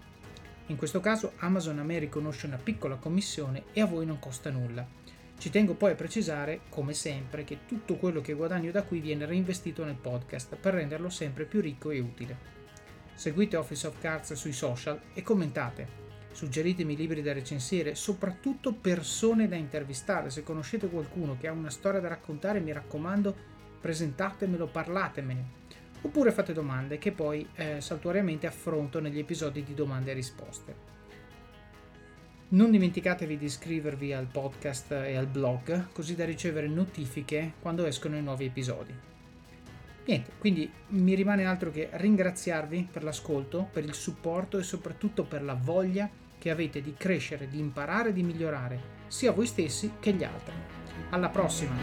In questo caso Amazon a me riconosce una piccola commissione e a voi non costa nulla. Ci tengo poi a precisare, come sempre, che tutto quello che guadagno da qui viene reinvestito nel podcast per renderlo sempre più ricco e utile. Seguite Office of Cards sui social e commentate. Suggeritemi libri da recensire, soprattutto persone da intervistare. Se conoscete qualcuno che ha una storia da raccontare, mi raccomando, presentatemelo, parlatemene. oppure fate domande che poi eh, saltuariamente affronto negli episodi di domande e risposte. Non dimenticatevi di iscrivervi al podcast e al blog così da ricevere notifiche quando escono i nuovi episodi. Niente, quindi mi rimane altro che ringraziarvi per l'ascolto, per il supporto e soprattutto per la voglia che avete di crescere, di imparare, di migliorare, sia voi stessi che gli altri. Alla prossima!